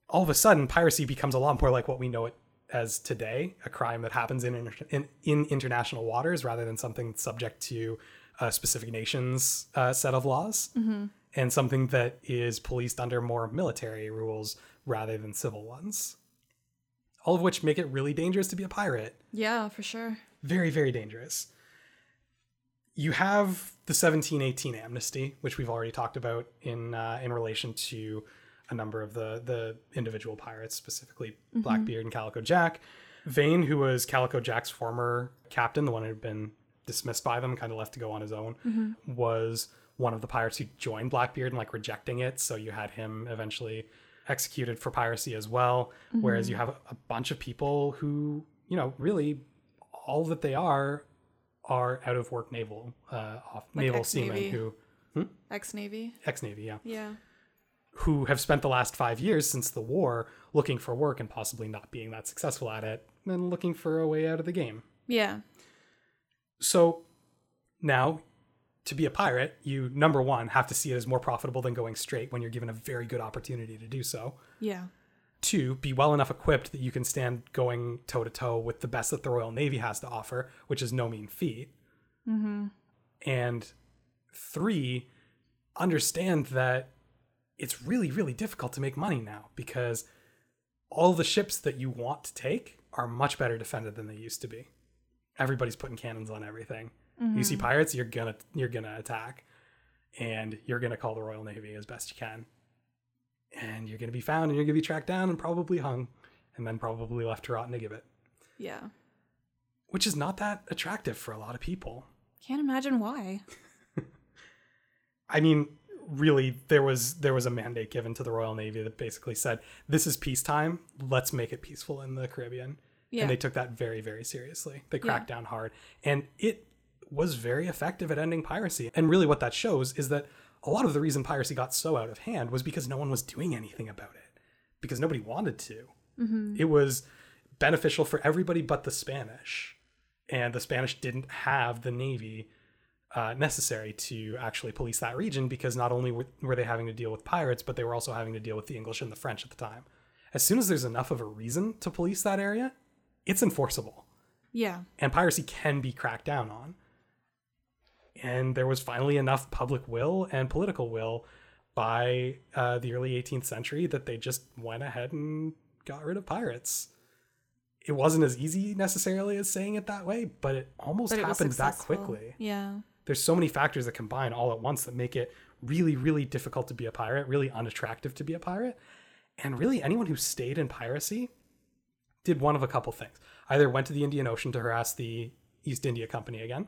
all of a sudden, piracy becomes a lot more like what we know it as today, a crime that happens in inter- in, in international waters rather than something subject to a specific nation's uh, set of laws, and something that is policed under more military rules rather than civil ones. All of which make it really dangerous to be a pirate. Yeah, for sure. very very dangerous. You have the 1718 amnesty which we've already talked about in uh, in relation to a number of the the individual pirates specifically blackbeard and calico jack. Vane who was calico jack's former captain the one who had been dismissed by them kind of left to go on his own was one of the pirates who joined blackbeard and like rejecting it. So you had him eventually executed for piracy as well whereas you have a bunch of people who you know really all that they are are out of work naval uh off, naval seamen ex-Navy. who Ex Navy. ex navy yeah Yeah. who have spent the last five years since the war looking for work and possibly not being that successful at it and looking for a way out of the game Yeah. so now to be a pirate you number one have to see it as more profitable than going straight when you're given a very good opportunity to do so. Yeah. two be well enough equipped that you can stand going toe to toe with the best that the royal navy has to offer which is no mean feat. Mm-hmm. And three understand that it's really really difficult to make money now because all the ships that you want to take are much better defended than they used to be. Everybody's putting cannons on everything you see mm-hmm. pirates you're gonna you're gonna attack and you're gonna call the royal navy as best you can and you're gonna be found and you're gonna be tracked down and probably hung and then probably left to rot in a gibbet Yeah. which is not that attractive for a lot of people Can't imagine why. I mean, really, there was there was a mandate given to the Royal Navy that basically said, "This is peacetime. Let's make it peaceful in the Caribbean." Yeah. And they took that very very seriously. They cracked down hard, and it was very effective at ending piracy. And really, what that shows is that a lot of the reason piracy got so out of hand was because no one was doing anything about it, because nobody wanted to. It was beneficial for everybody but the Spanish, and the Spanish didn't have the navy uh, necessary to actually police that region because not only were, were they having to deal with pirates, but they were also having to deal with the English and the French at the time. As soon as there's enough of a reason to police that area, it's enforceable, Yeah. and piracy can be cracked down on. And there was finally enough public will and political will by uh, the early 18th century that they just went ahead and got rid of pirates. It wasn't as easy necessarily as saying it that way, but it almost But it happened that quickly. Yeah. there's so many factors that combine all at once that make it really really difficult to be a pirate really unattractive to be a pirate. And really anyone who stayed in piracy did one of a couple things. Either went to the indian ocean to harass the east india company again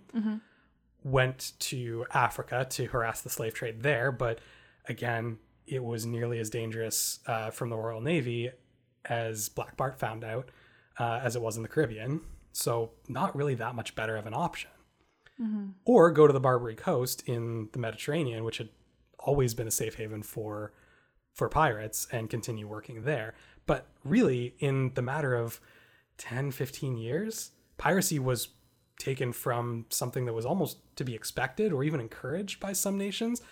went to africa to harass the slave trade there but again it was nearly as dangerous uh, from the royal navy as black bart found out uh, as it was in the caribbean. So not really that much better of an option. Or go to the Barbary Coast in the Mediterranean, which had always been a safe haven for for pirates, and continue working there. But really, in the matter of 10, 15 years, piracy was taken from something that was almost to be expected or even encouraged by some nations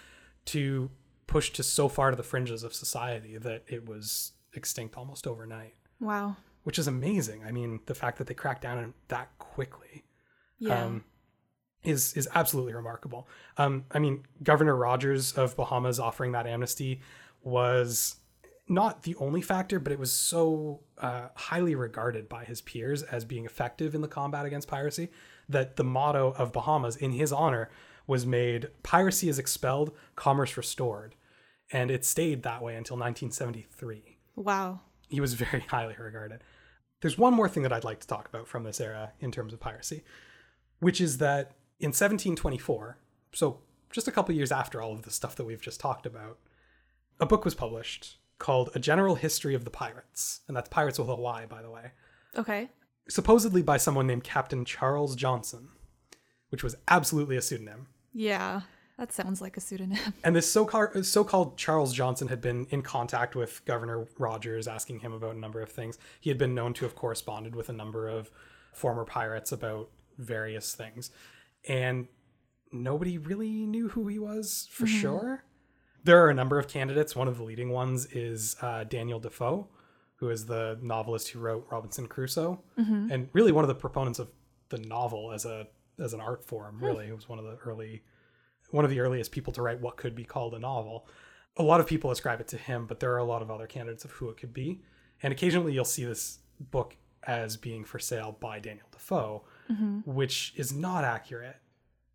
to push to so far to the fringes of society that it was extinct almost overnight, Wow. which is amazing. I mean, the fact that they cracked down on it that quickly Yeah. um, is is absolutely remarkable. Um, I mean, Governor Rogers of Bahamas offering that amnesty was not the only factor, but it was so uh, highly regarded by his peers as being effective in the combat against piracy that the motto of Bahamas in his honor was made piracy is expelled, commerce restored. And it stayed that way until 1973 wow. he was very highly regarded. There's one more thing that I'd like to talk about from this era in terms of piracy, which is that in 1724, so just a couple years after all of the stuff that we've just talked about, a book was published called A General History of the Pirates. And that's pirates with a Y, by the way. Okay. Supposedly by someone named Captain Charles Johnson, which was absolutely a pseudonym. Yeah. That sounds like a pseudonym. And this so-called, so-called Charles Johnson had been in contact with Governor Rogers, asking him about a number of things. He had been known to have corresponded with a number of former pirates about various things, and nobody really knew who he was for sure. There are a number of candidates. One of the leading ones is uh, Daniel Defoe, who is the novelist who wrote Robinson Crusoe, mm-hmm. and really one of the proponents of the novel as a as an art form. Hmm. Really, he was one of the early one of the earliest people to write what could be called a novel. A lot of people ascribe it to him, but there are a lot of other candidates of who it could be. And occasionally you'll see this book as being for sale by Daniel Defoe, mm-hmm. which is not accurate.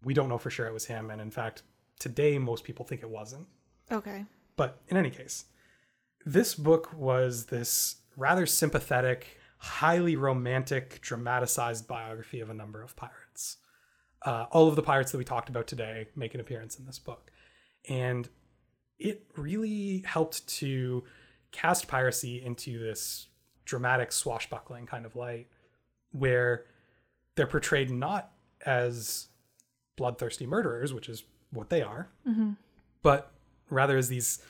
We don't know for sure it was him. And in fact, today most people think it wasn't. Okay. But in any case, this book was this rather sympathetic, highly romantic, dramatized biography of a number of pirates. Uh, all of the pirates that we talked about today make an appearance in this book. And it really helped to cast piracy into this dramatic, swashbuckling kind of light where they're portrayed not as bloodthirsty murderers, which is what they are, but rather as these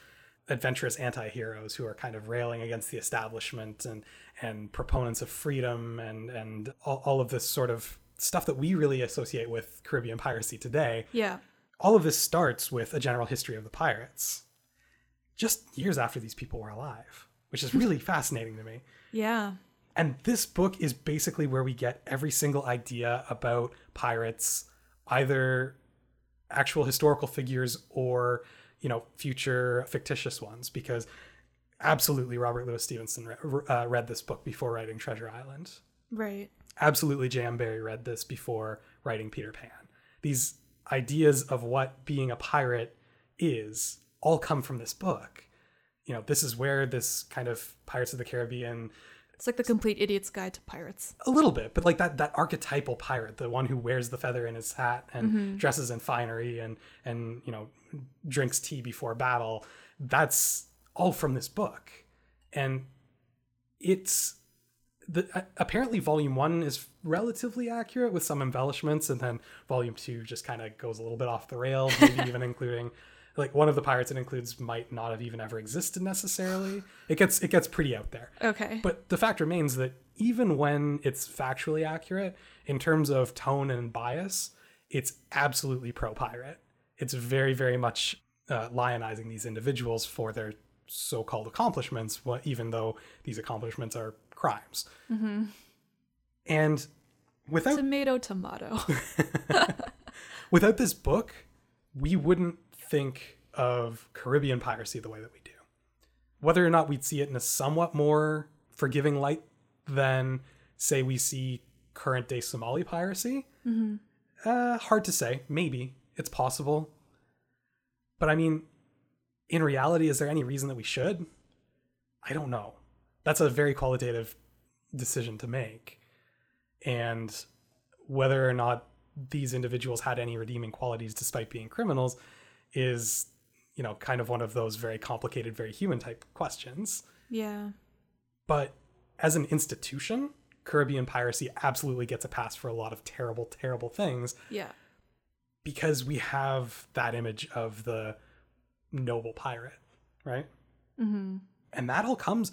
adventurous anti-heroes who are kind of railing against the establishment and and proponents of freedom and and all, all of this sort of stuff that we really associate with Caribbean piracy today. Yeah. All of this starts with a general history of the pirates, just years after these people were alive, which is really fascinating to me. Yeah. And this book is basically where we get every single idea about pirates, either actual historical figures or, you know, future fictitious ones, because absolutely Robert Louis Stevenson re- uh, read this book before writing Treasure Island. Right. Absolutely J.M. Barrie read this before writing Peter Pan. These ideas of what being a pirate is all come from this book. You know, this is where this kind of Pirates of the Caribbean It's like the complete idiot's guide to pirates. a little bit, but like that that archetypal pirate, the one who wears the feather in his hat and dresses in finery and and you know drinks tea before battle. That's all from this book, and it's the uh, apparently volume one is relatively accurate with some embellishments, and then volume two just kind of goes a little bit off the rails, maybe even including like one of the pirates it includes might not have even ever existed necessarily. It gets it gets pretty out there. Okay. But the fact remains that even when it's factually accurate, in terms of tone and bias, it's absolutely pro pirate. It's very, very much uh, lionizing these individuals for their so called accomplishments, even though these accomplishments are crimes. And without tomato, tomato. without this book, we wouldn't think of Caribbean piracy the way that we do. Whether or not we'd see it in a somewhat more forgiving light than, say, we see current day Somali piracy, uh, hard to say. Maybe it's possible. But I mean, in reality, is there any reason that we should? I don't know. That's a very qualitative decision to make. And whether or not these individuals had any redeeming qualities despite being criminals is, you know, kind of one of those very complicated, very human type questions. yeah. But as an institution, Caribbean piracy absolutely gets a pass for a lot of terrible, terrible things Yeah. because we have that image of the noble pirate, right? Mm-hmm. And that all comes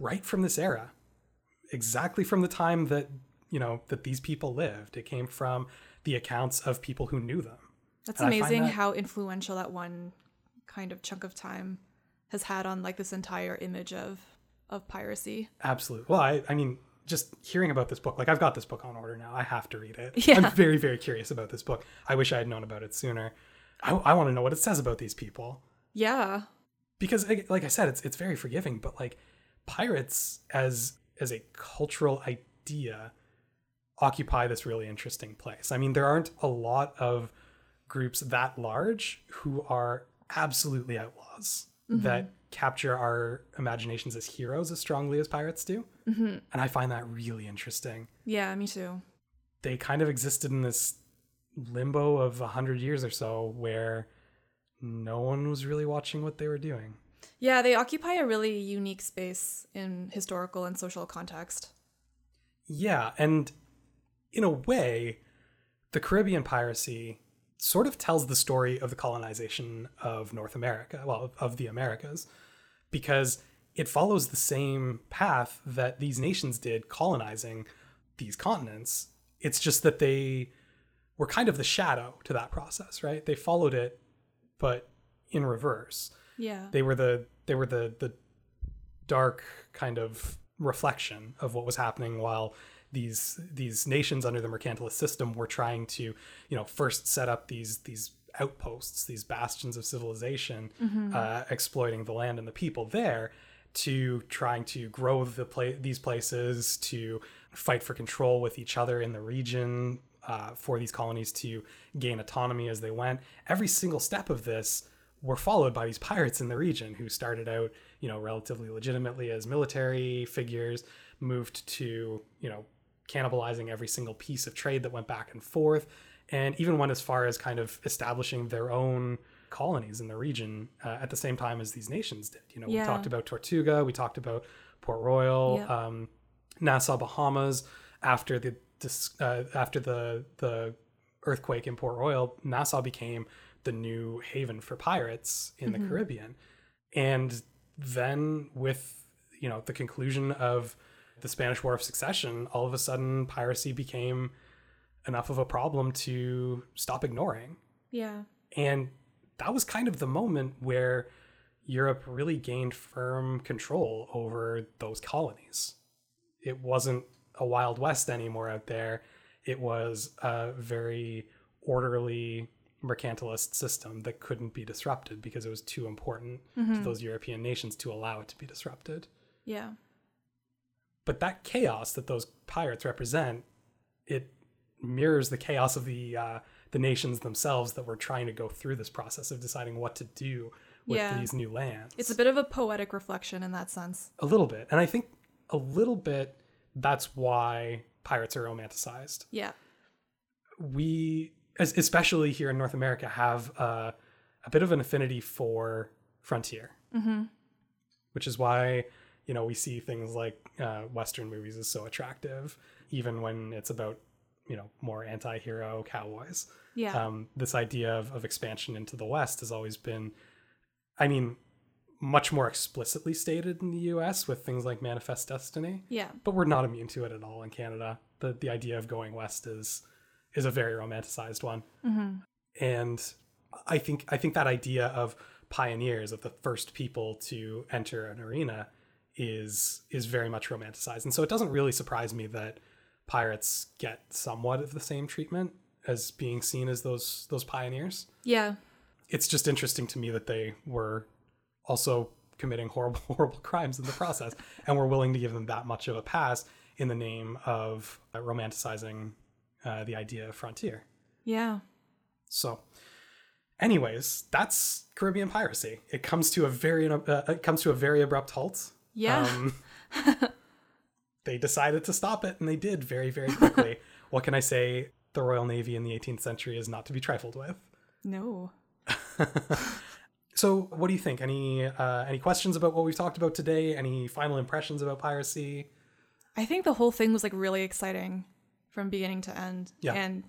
right from this era, exactly from the time that, you know, that these people lived. It came from the accounts of people who knew them. That's And amazing that- how influential that one kind of chunk of time has had on like this entire image of of piracy. Absolutely. Well, I, I mean, just hearing about this book, like I've got this book on order now. I have to read it. Yeah. I'm very, very curious about this book. I wish I had known about it sooner. I, I want to know what it says about these people. Yeah. because like like I said, it's it's very forgiving, but like pirates as as a cultural idea occupy this really interesting place. I mean, there aren't a lot of groups that large who are absolutely outlaws that capture our imaginations as heroes as strongly as pirates do. Mm-hmm. And I find that really interesting. Yeah, me too. They kind of existed in this limbo of a hundred years or so where no one was really watching what they were doing. Yeah, they occupy a really unique space in historical and social context. Yeah, and in a way, the Caribbean piracy sort of tells the story of the colonization of North America, well, of the Americas, because it follows the same path that these nations did colonizing these continents. It's just that they were kind of the shadow to that process, right? They followed it, but in reverse. Yeah. They were the they were the the dark kind of reflection of what was happening while these these nations under the mercantilist system were trying to you know first set up these these outposts these bastions of civilization uh, exploiting the land and the people there to trying to grow the pla- these places to fight for control with each other in the region uh, for these colonies to gain autonomy as they went. Every single step of this were followed by these pirates in the region who started out, you know, relatively legitimately as military figures, moved to, you know, cannibalizing every single piece of trade that went back and forth, and even went as far as kind of establishing their own colonies in the region uh, at the same time as these nations did. You know, Yeah. we talked about Tortuga, we talked about Port Royal, Yeah. um, Nassau, Bahamas. After the uh, after the the earthquake in Port Royal, Nassau became the new haven for pirates in the Caribbean. And then with, you know, the conclusion of the Spanish War of Succession, all of a sudden piracy became enough of a problem to stop ignoring. Yeah. And that was kind of the moment where Europe really gained firm control over those colonies. It wasn't a Wild West anymore out there. It was a very orderly mercantilist system that couldn't be disrupted because it was too important mm-hmm. to those European nations to allow it to be disrupted. Yeah. But that chaos that those pirates represent, it mirrors the chaos of the uh, the nations themselves that were trying to go through this process of deciding what to do with Yeah. these new lands. It's a bit of a poetic reflection in that sense. a little bit, and I think a little bit that's why pirates are romanticized. Yeah. we especially here in north america have uh, a bit of an affinity for frontier Mm-hmm. which is why you know we see things like uh, western movies is so attractive even when it's about you know more anti-hero cowboys Yeah. um, this idea of, of expansion into the west has always been i mean much more explicitly stated in the us with things like manifest destiny yeah. but we're not immune to it at all in Canada. The the idea of going west is is a very romanticized one, Mm-hmm. and I think I think that idea of pioneers of the first people to enter an arena is is very much romanticized, and so it doesn't really surprise me that pirates get somewhat of the same treatment as being seen as those those pioneers. Yeah. It's just interesting to me that they were also committing horrible horrible crimes in the process and we're willing to give them that much of a pass in the name of uh, romanticizing uh, the idea of frontier Yeah. so anyways that's caribbean piracy it comes to a very uh, it comes to a very abrupt halt Yeah. um, they decided to stop it and they did very very quickly what can i say the royal navy in the 18th century is not to be trifled with no. So, what do you think? Any uh, any questions about what we've talked about today? Any final impressions about piracy? I think the whole thing was like really exciting from beginning to end. Yeah. And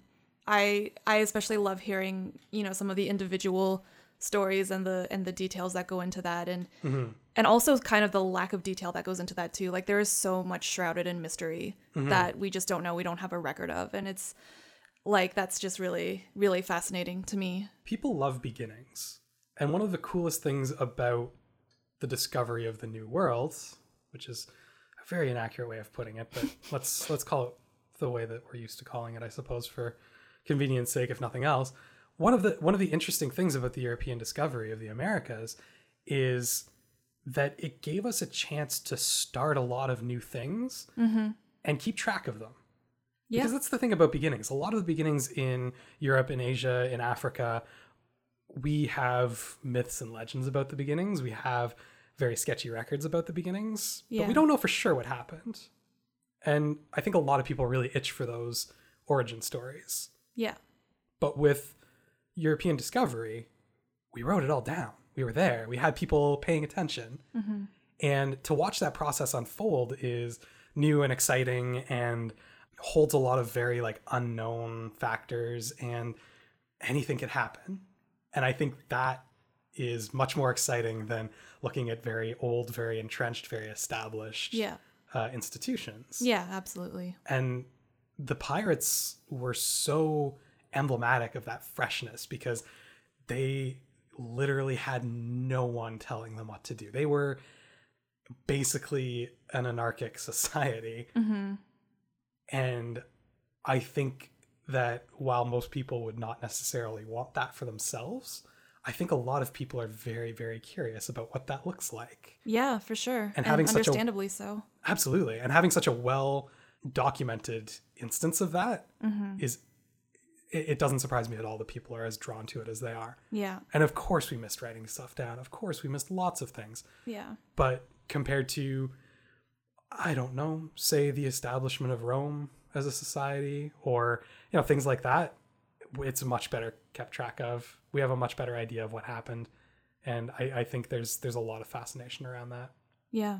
I I especially love hearing, you know, some of the individual stories and the and the details that go into that and mm-hmm. and also kind of the lack of detail that goes into that too. Like there is so much shrouded in mystery mm-hmm. that we just don't know, we don't have a record of and it's like that's just really really fascinating to me. People love beginnings, and one of the coolest things about the discovery of the new world, which is a very inaccurate way of putting it, but let's let's call it the way that we're used to calling it, I suppose, for convenience sake, if nothing else. One of the one of the interesting things about the European discovery of the Americas is that it gave us a chance to start a lot of new things mm-hmm. and keep track of them. Yeah. Because that's the thing about beginnings. A lot of the beginnings in Europe, in Asia, in Africa, we have myths and legends about the beginnings. We have very sketchy records about the beginnings, but we don't know for sure what happened. And I think a lot of people really itch for those origin stories. Yeah. But with European discovery, we wrote it all down. We were there. We had people paying attention. And to watch that process unfold is new and exciting and holds a lot of very like unknown factors and anything could happen. And I think that is much more exciting than looking at very old, very entrenched, very established Yeah. uh, institutions. Yeah, absolutely. And the pirates were so emblematic of that freshness because they literally had no one telling them what to do. They were basically an anarchic society. Mm-hmm. And I think that while most people would not necessarily want that for themselves, I think a lot of people are very, very curious about what that looks like. Yeah, for sure. And having such a- understandably so. Absolutely. And having such a well documented instance of that is it, it doesn't surprise me at all that people are as drawn to it as they are. Yeah. And of course we missed writing stuff down. Of course we missed lots of things. Yeah. But compared to I don't know, say the establishment of Rome as a society or you know things like that, it's much better kept track of. We have a much better idea of what happened. And I, I think there's there's a lot of fascination around that. Yeah.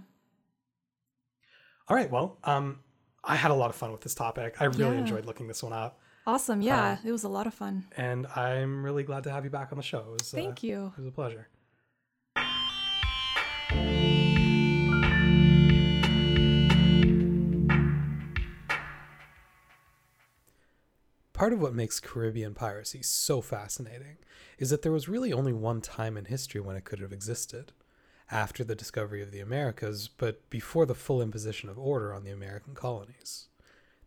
All right, well, um, I had a lot of fun with this topic. I really Yeah. enjoyed looking this one up, Awesome. Yeah. it was a lot of fun. and I'm really glad to have you back on the show. Was, uh, Thank you. It was a pleasure. Part of what makes Caribbean piracy so fascinating is that there was really only one time in history when it could have existed after the discovery of the Americas, but before the full imposition of order on the American colonies.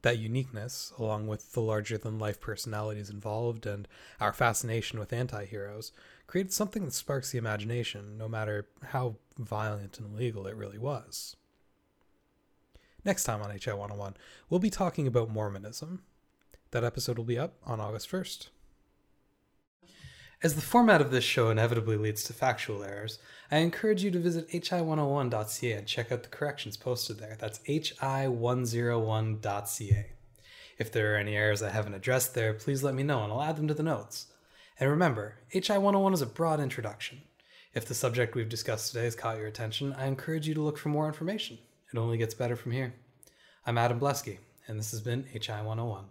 That uniqueness, along with the larger than life personalities involved and our fascination with anti heroes, created something that sparks the imagination, no matter how violent and illegal it really was. Next time on HI 101, we'll be talking about Mormonism. That episode will be up on August 1st. As the format of this show inevitably leads to factual errors, I encourage you to visit hi101.ca and check out the corrections posted there. That's hi101.ca. If there are any errors I haven't addressed there, please let me know and I'll add them to the notes. And remember, HI101 is a broad introduction. If the subject we've discussed today has caught your attention, I encourage you to look for more information. It only gets better from here. I'm Adam Blesky, and this has been HI101.